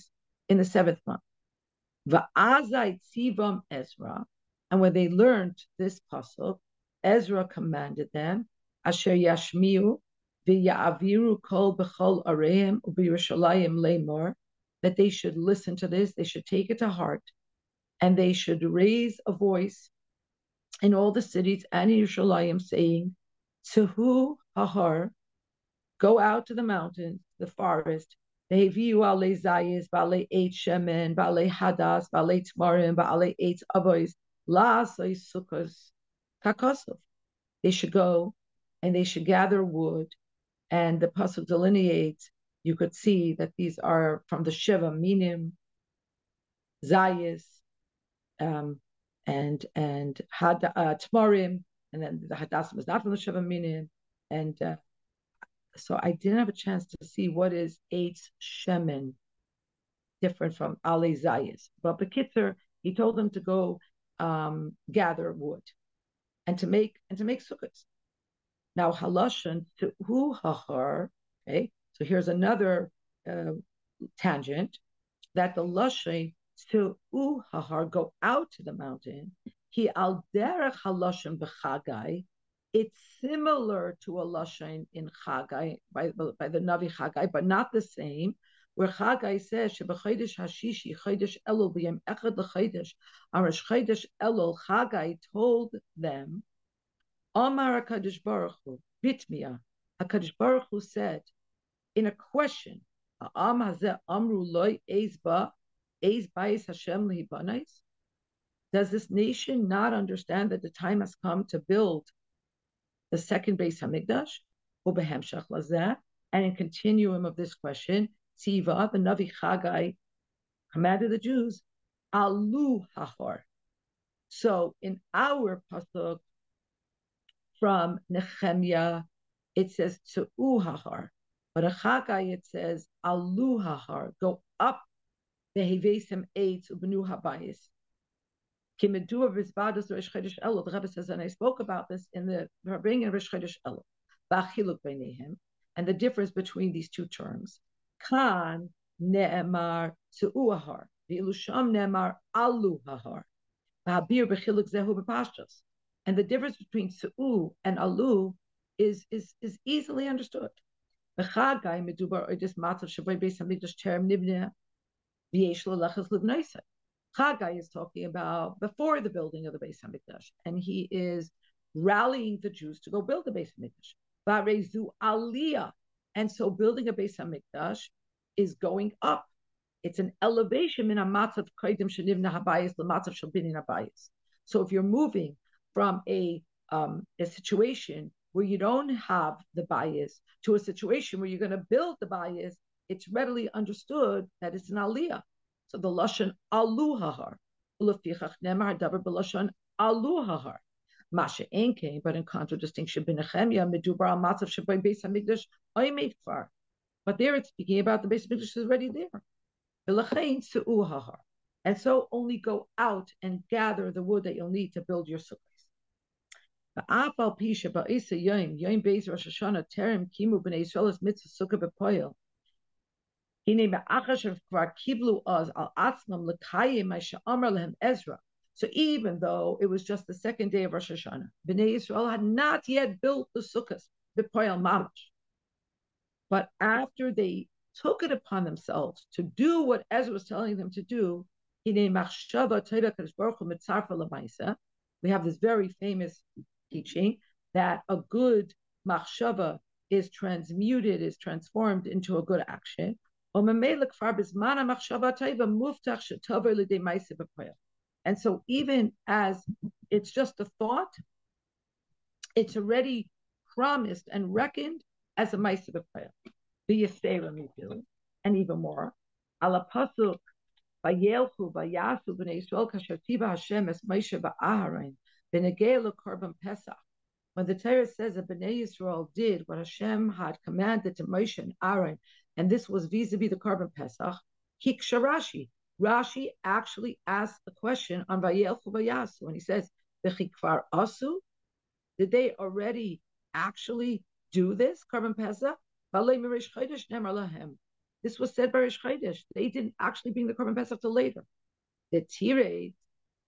Speaker 1: in the seventh month. Va'azai Ezra, and when they learned this pasuk, Ezra commanded them, Asher yashmiu v'ya'aviru kol b'chol areim u'b'Yerushalayim lemor, that they should listen to this, they should take it to heart, and they should raise a voice in all the cities and in Yerushalayim, saying, Tzuhu hahar, go out to the mountains, the forest, Ale zayis, ba'ale eight shemen, ba'ale hadas, ba'ale tmarim, ba'ale eight abois, la'asai sukkos, kakosov. They should go and they should gather wood, and the pasuk delineates. You could see that these are from the Shiva Minim, Zayis, um, and and had uh, Tmarim, and then the Hadasim is not from the Shiva Minim, and uh, so I didn't have a chance to see what is Eitz Shemen different from Ali Zayis. But Bekitzer, he told them to go um, gather wood and to make and to make sukkahs. Now halashon to hu hachar. Okay, so here's another uh, tangent that the lashon to u hahar go out to the mountain. He al derech halashon b'chagai it's similar to a lashon in Chagai by, by the Navi Chagai, but not the same. Where Chagai says Shebechodesh Hashishi Chodesh Elul B'Yem Echad LeChodesh Arash Chodesh Elul Chagai told them Amar Hakadosh Baruch Hu Bitmia Hakadosh Baruch Hu said in a question Am Hazeh Amru Loi Eis Ba Eis Bayis Hashem Lihibanais Does this nation not understand that the time has come to build the second Beis Hamikdash, ubehemshach lazeh, and in continuum of this question, Tziva, the Navi Chagai, commanded the Jews, alu hahor. So in our pasuk from Nehemiah, it says to hahar, but in Chagai it says alu hahar, go up the hevesim eight ubenu habayis. The Rebbe says, and I spoke about this in the farbrengen of Rish Chodesh Elul, and the difference between these two terms. Kan ne'emar su'uahar, v'ilusham ne'emar aluhahar, v'habir b'chiluk zehu b'pashtos. And the difference between su'u and alu is, is, is easily understood. B'chagai medubar oidis matzav shaboy beis hamikdash terem nibneh. V'yesh lo lechas Chagai is talking about before the building of the Beis Hamikdash, and he is rallying the Jews to go build the Beis Hamikdash. Varezu aliyah, and so building a Beis Hamikdash is going up. It's an elevation in a matzav koidim shenivna habayis lematzav shalbinin habayis. So if you're moving from a um, a situation where you don't have the bias to a situation where you're going to build the bias, it's readily understood that it's an aliyah. So the lashon aluhahar, ulefichach nemar davar b'lashon aluhahar. Masha enke, but in contradistinction, b'nechemia medubar matzav shaboy beis hamikdash oimed kvar. But there it's speaking about the of English is already there. And so only go out and gather the wood that you'll need to build your sukkahs. So even though it was just the second day of Rosh Hashanah, Bnei Israel had not yet built the sukkahs, the poyal mamash. But after they took it upon themselves to do what Ezra was telling them to do, we have this very famous teaching that a good machshava is transmuted, is transformed into a good action. And so even as it's just a thought, it's already promised and reckoned as a Maisa B'Praya. And even more, ala pasuk Vayelchu Vayasu. When the Torah says that Bnei Yisrael did what Hashem had commanded to Moshe and Aaron and this was vis-a-vis the korban Pesach, Hiksha Rashi. Rashi actually asked a question on Vayel Vayasu when he says, Bechikvar Asu, did they already actually do this, korban Pesach? This was said by Rish. They didn't actually bring the korban Pesach till later. the tirade,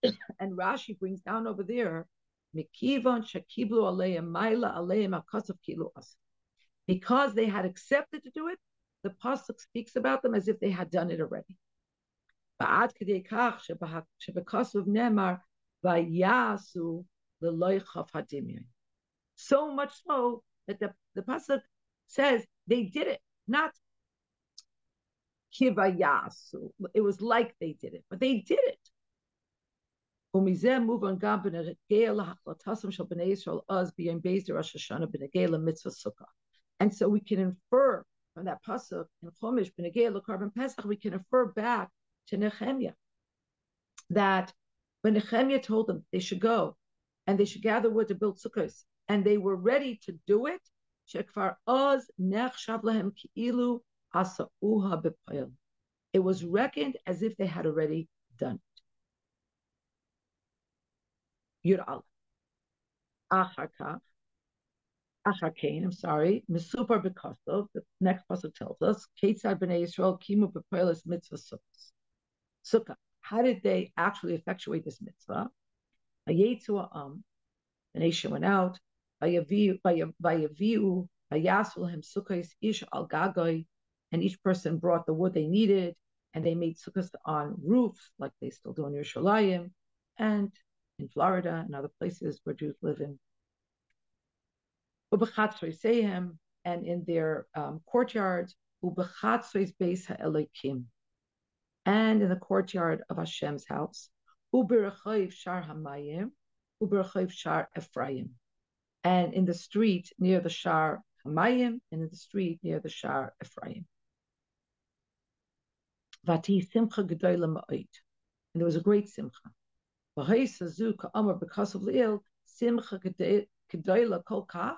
Speaker 1: [coughs] and Rashi brings down over there, Mikivon Shakiblu Aleim Maila Aleim Akasav Kiluas. Because they had accepted to do it, the pasuk speaks about them as if they had done it already. So much so that the, the pasuk says they did it, not kivayasu. It was like they did it, but they did it. And so we can infer from that pasuk in Chumash lekarban Pesach, we can infer back to Nehemiah that when Nehemiah told them they should go and they should gather wood to build sukkahs, and they were ready to do it. It was reckoned as if they had already done it. Yud I'm sorry, Misupar Bekosov, the next pasuk tells us, Ketzad B'nai Yisrael Kimu B'Poelis Mitzvah Sukkah. Sukkah. How did they actually effectuate this mitzvah? Vayetzu Am, the nation went out, Vayaviu, Vayasul Sukkahs Ish Al Gagoy, and each person brought the wood they needed, and they made sukkahs on roofs, like they still do in Yerushalayim, and in Florida and other places where Jews live in and in their um, courtyards, and in the courtyard of Hashem's house, and in the street near the shar hamayim, and in the street near the shar Ephraim. And there was a great simcha. Because of Leil, simcha kol kach,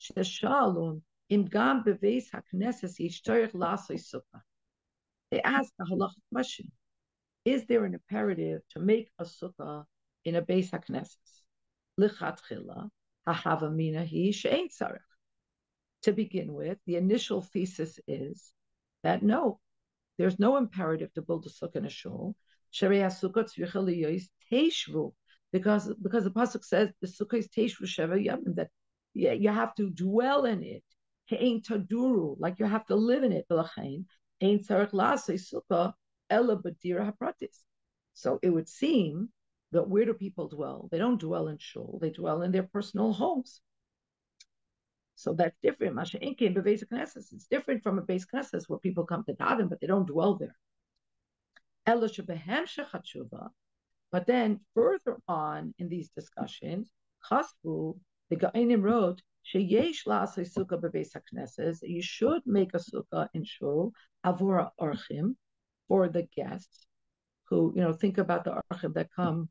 Speaker 1: Sheshalom im gam beves hakneses yishtorich lasoi sukkah. They ask a halachic question: Is there an imperative to make a sukkah in a beis hakneses? Lichatchila hahavamina hi she'ein tzarich. To begin with, the initial thesis is that no, there's no imperative to build a sukkah in a shul. Because because the pasuk says the sukkah is teishvu sheva yamim that you, you have to dwell in it. Kein taduru, like you have to live in it. So it would seem that where do people dwell? They don't dwell in shul, they dwell in their personal homes. So that's different. It's different from a base knesses where people come to daven, but they don't dwell there. But then further on in these discussions, chasvu the Ga'inim wrote, Sheyesh la'asay sukkah bebeis hakneses, you should make a sukkah in shul, avura orchim, for the guests who, you know, think about the orchim that come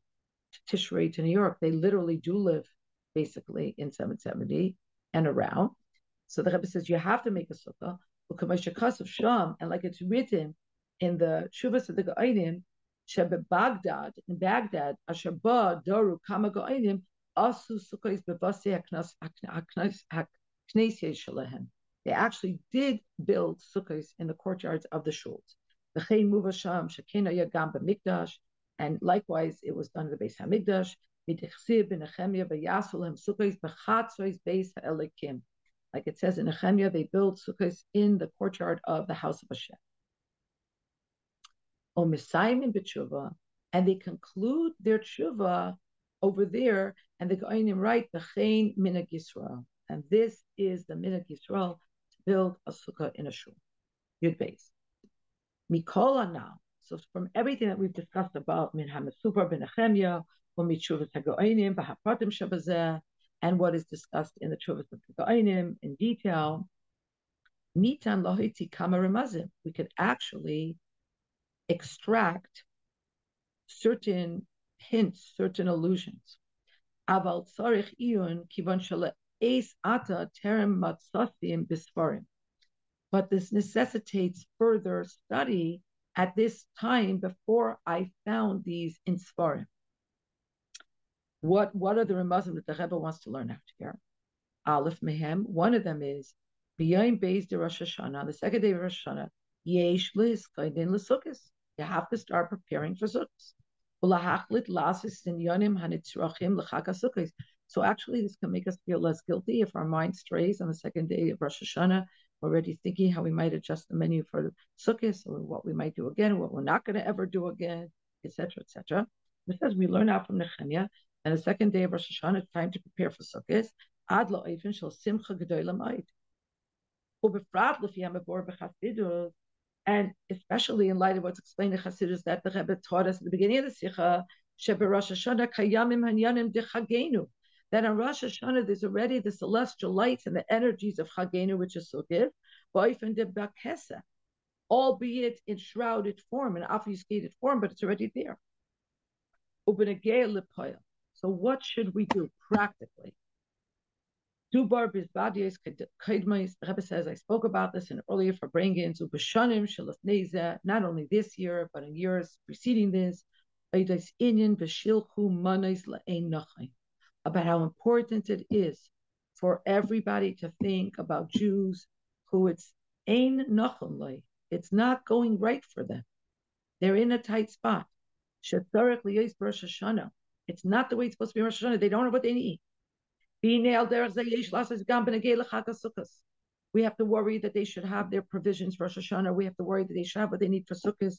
Speaker 1: to Tishrei to New York. They literally do live basically in 770 and around. So the Rebbe says you have to make a sukkah, of Sham, and like it's written in the Shuvas of the Ga'inim, Shebe Baghdad, in Baghdad, Asher Ba Doru Kama Ga'inim, They actually did build sukkahs in the courtyards of the shuls. And likewise it was done in the base hamikdash. Like it says in Nehemiah, they built sukkahs in the courtyard of the house of Hashem. B'tshuva, and they conclude their tshuva over there, and the Goinim write the Chain Minag Yisrael, and this is the Minag Yisrael to build a sukkah in a shul. Yud base. Mikola now. So from everything that we've discussed about Min Hamasupar ben Nehemiah, Umitchuvat HaGoinim, Bahapratim Shabazeh, and what is discussed in the Chuvat of the Goinim in detail, Nitan Lohiti Kamarimazim. We could actually extract certain hints, certain allusions. But this necessitates further study at this time before I found these in Sfarim. What what are the Ramazim that the Rebbe wants to learn after here? Aleph Mehem. One of them is B'yayim Beis de Rosh Hashanah, the second day of Rosh Hashanah, Yesh Liskaydin L'Sukkos. You have to start preparing for Sukkos. So actually, this can make us feel less guilty if our mind strays on the second day of Rosh Hashanah, already thinking how we might adjust the menu for Sukkot or what we might do again, what we're not going to ever do again, etc., etc. It says we learn out from Nehemiah, and the second day of Rosh Hashanah, it's time to prepare for Sukkot. Ad lo simcha gedola and especially in light of what's explained in Chassidus that the Rebbe taught us at the beginning of the Sikha, Rosh Hashanah kayamim hanyanim dechagenu. That on Rosh Hashanah there's already the celestial lights and the energies of Chagenu, which is Sukkot, boifin de albeit in shrouded form, in obfuscated form, but it's already there. So what should we do practically? Dubar bizbadies kaidmais. Rebbe says I spoke about this in earlier farbrengen ubashanim shalafneza. Not only this year, but in years preceding this, about how important it is for everybody to think about Jews who it's ein nachonlei. It's not going right for them. They're in a tight spot. It's not the way it's supposed to be Rosh Hashanah. They don't know what they need. We have to worry that they should have their provisions for Rosh Hashanah. We have to worry that they should have what they need for Sukkot.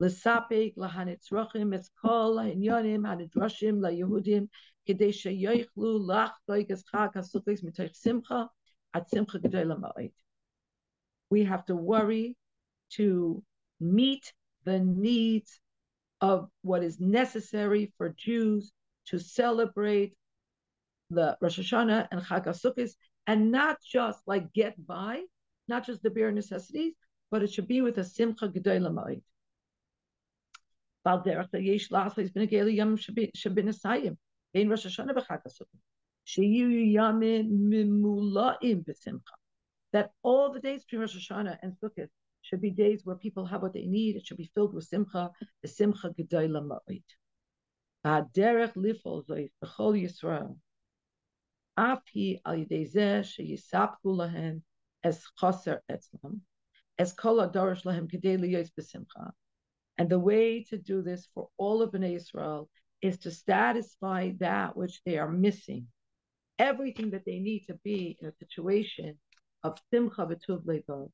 Speaker 1: לספק להנצרכים את כל העניונים הנדרשים ליהודים כדי שיוכלו לחגוג את חג הסוכות מתוך שמחה עד שמחה גדולה מאוד. We have to worry to meet the needs of what is necessary for Jews to celebrate the Rosh Hashanah and Chag HaSukkot, and not just like get by, not just the bare necessities, but it should be with a simcha mimula'im b'simcha. That all the days between Rosh Hashanah and Sukkot should be days where people have what they need. It should be filled with simcha, the simcha gedola ma'id. Derech lifol zois b'chol Yisrael al sheyisapku lahem es chaser etzlam, es kol adorish lahem kedei liyos b'simcha. And the way to do this for all of Bnei Israel is to satisfy that which they are missing, everything that they need to be in a situation of simcha v'tuv levav,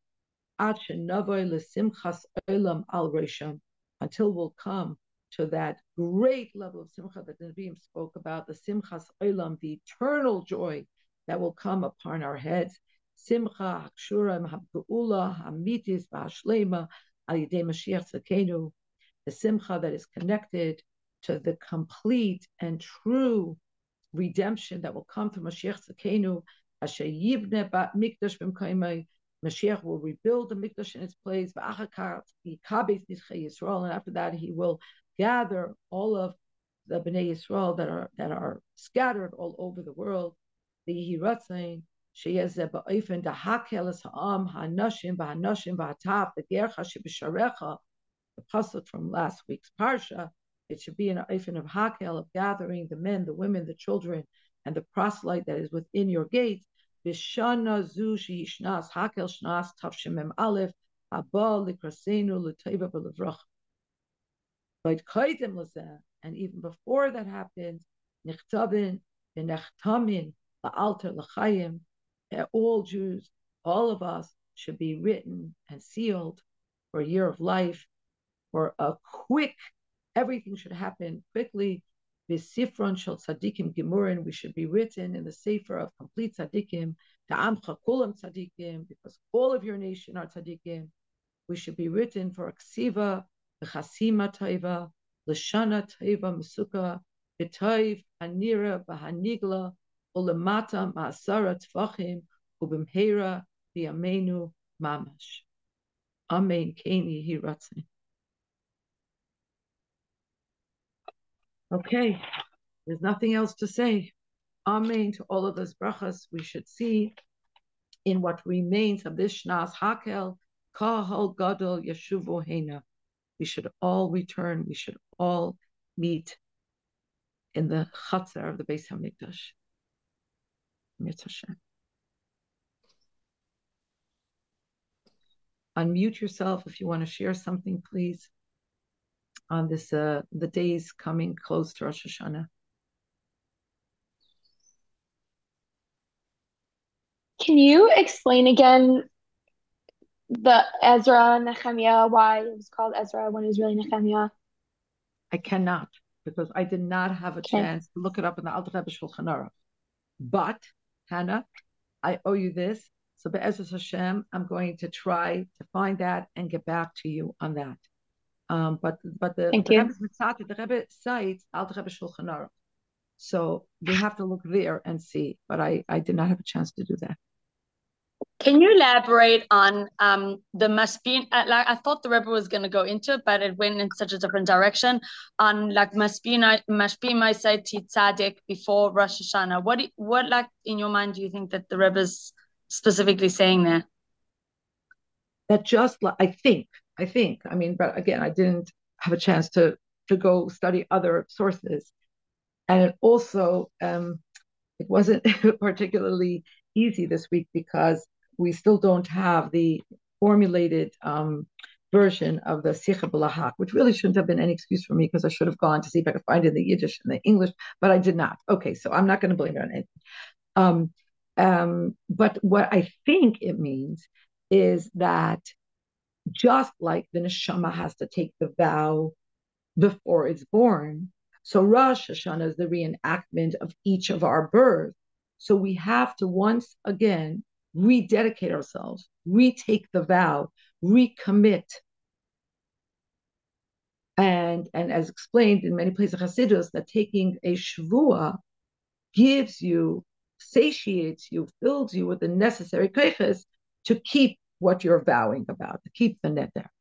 Speaker 1: ad shenavoy lesimchas olam al resham, until we'll come to that great level of simcha that Nevi'im spoke about, the simchas olam, the eternal joy that will come upon our heads. Simcha hakshura habgeula hamitis v'hashlema al yedei Mashiach tzakenu, the simcha that is connected to the complete and true redemption that will come through Mashiach tzakenu, asher yibne bat mikdash b'mkaimai, Mashiach will rebuild the mikdash in its place, and after that he will gather all of the Bnei Yisrael that are that are scattered all over the world. The Hiratzain sheyez ba'ofen dahakel es ha'am ha'nashim ba'hanashim ba'ataf the gercha shebisharecha the pasuk from last week's parsha. It should be an oifen of hakel of gathering the men, the women, the children, and the proselyte that is within your gates. Bishana zu sheyishnas hakel shnas tavshemem aleph haba likrasenu l'teva b'levrach and even before that happened, Nichtavin, Nechtamin, Alter L'chaim, all Jews, all of us should be written and sealed for a year of life, for a quick, everything should happen quickly. The Sifron Shel Tzadikim Gemurin, we should be written in the Sefer of complete Tzadikim, Ta'amcha Kulam Tzadikim, because all of your nation are Tzadikim. We should be written for a Ksiva, v'chasima toiva, l'shana toiva mesuka, b'toiv hanira b'hanigla, ulemata ma'asara tfachim, ubimhera b'yamenu mamash. Amen. Keni Hiratzin. Okay, there's nothing else to say. Amen to all of those brachas we should see in what remains of this Shnas Hakel, Kahal Gadol Yeshuvo Hena. We should all return. We should all meet in the Chatzar of the Beis Hamikdash. Unmute yourself if you want to share something, please. On this, uh, the days coming close to Rosh Hashanah.
Speaker 2: Can you explain again the Ezra Nehemiah, why it was called Ezra when it was really Nehemiah?
Speaker 1: I cannot because I did not have a
Speaker 2: Okay.
Speaker 1: chance to look it up in the Alter Rebbe Shulchan Aruch. But Hannah, I owe you this. So Be'ezus Hashem, I'm going to try to find that and get back to you on that. Um, but but the,
Speaker 2: Thank
Speaker 1: the
Speaker 2: you.
Speaker 1: Rebbe's the Rebbe cites Alter Rebbe Shulchan Aruch. So we have to look there and see. But I I did not have a chance to do that.
Speaker 4: Can you elaborate on um, the Mashpin? Uh, like I thought the Rebbe was going to go into it, but it went in such a different direction. On like Mashpin, Mashpin Maisai Tzadik before Rosh Hashanah. What what like in your mind do you think that the Rebbe's specifically saying there?
Speaker 1: that just like I think, I think, I mean, but again, I didn't have a chance to to go study other sources, and it also um, it wasn't [laughs] particularly easy this week because we still don't have the formulated um, version of the Sikha B'Lahak, which really shouldn't have been any excuse for me because I should have gone to see if I could find it in the Yiddish and the English, but I did not. Okay, so I'm not going to blame it on anything. Um, um, but what I think it means is that just like the neshama has to take the vow before it's born, so Rosh Hashanah is the reenactment of each of our births. So we have to once again rededicate ourselves, retake the vow, recommit. And, and as explained in many places of Hasidus, that taking a shvua gives you, satiates you, fills you with the necessary kaiches to keep what you're vowing about, to keep the net there.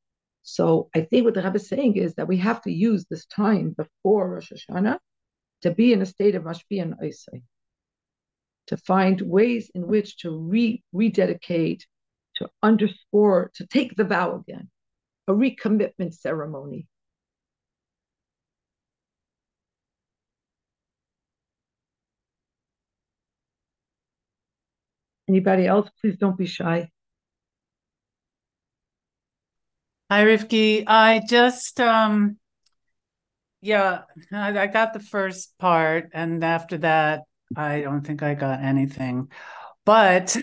Speaker 1: So I think what the Rebbe is saying is that we have to use this time before Rosh Hashanah to be in a state of mashpi and oisei, to find ways in which to re rededicate, to underscore, to take the vow again, a recommitment ceremony. Anybody else? Please don't be shy.
Speaker 5: Hi, Rivky. I just, um, yeah, I, I got the first part, and after that, I don't think I got anything. But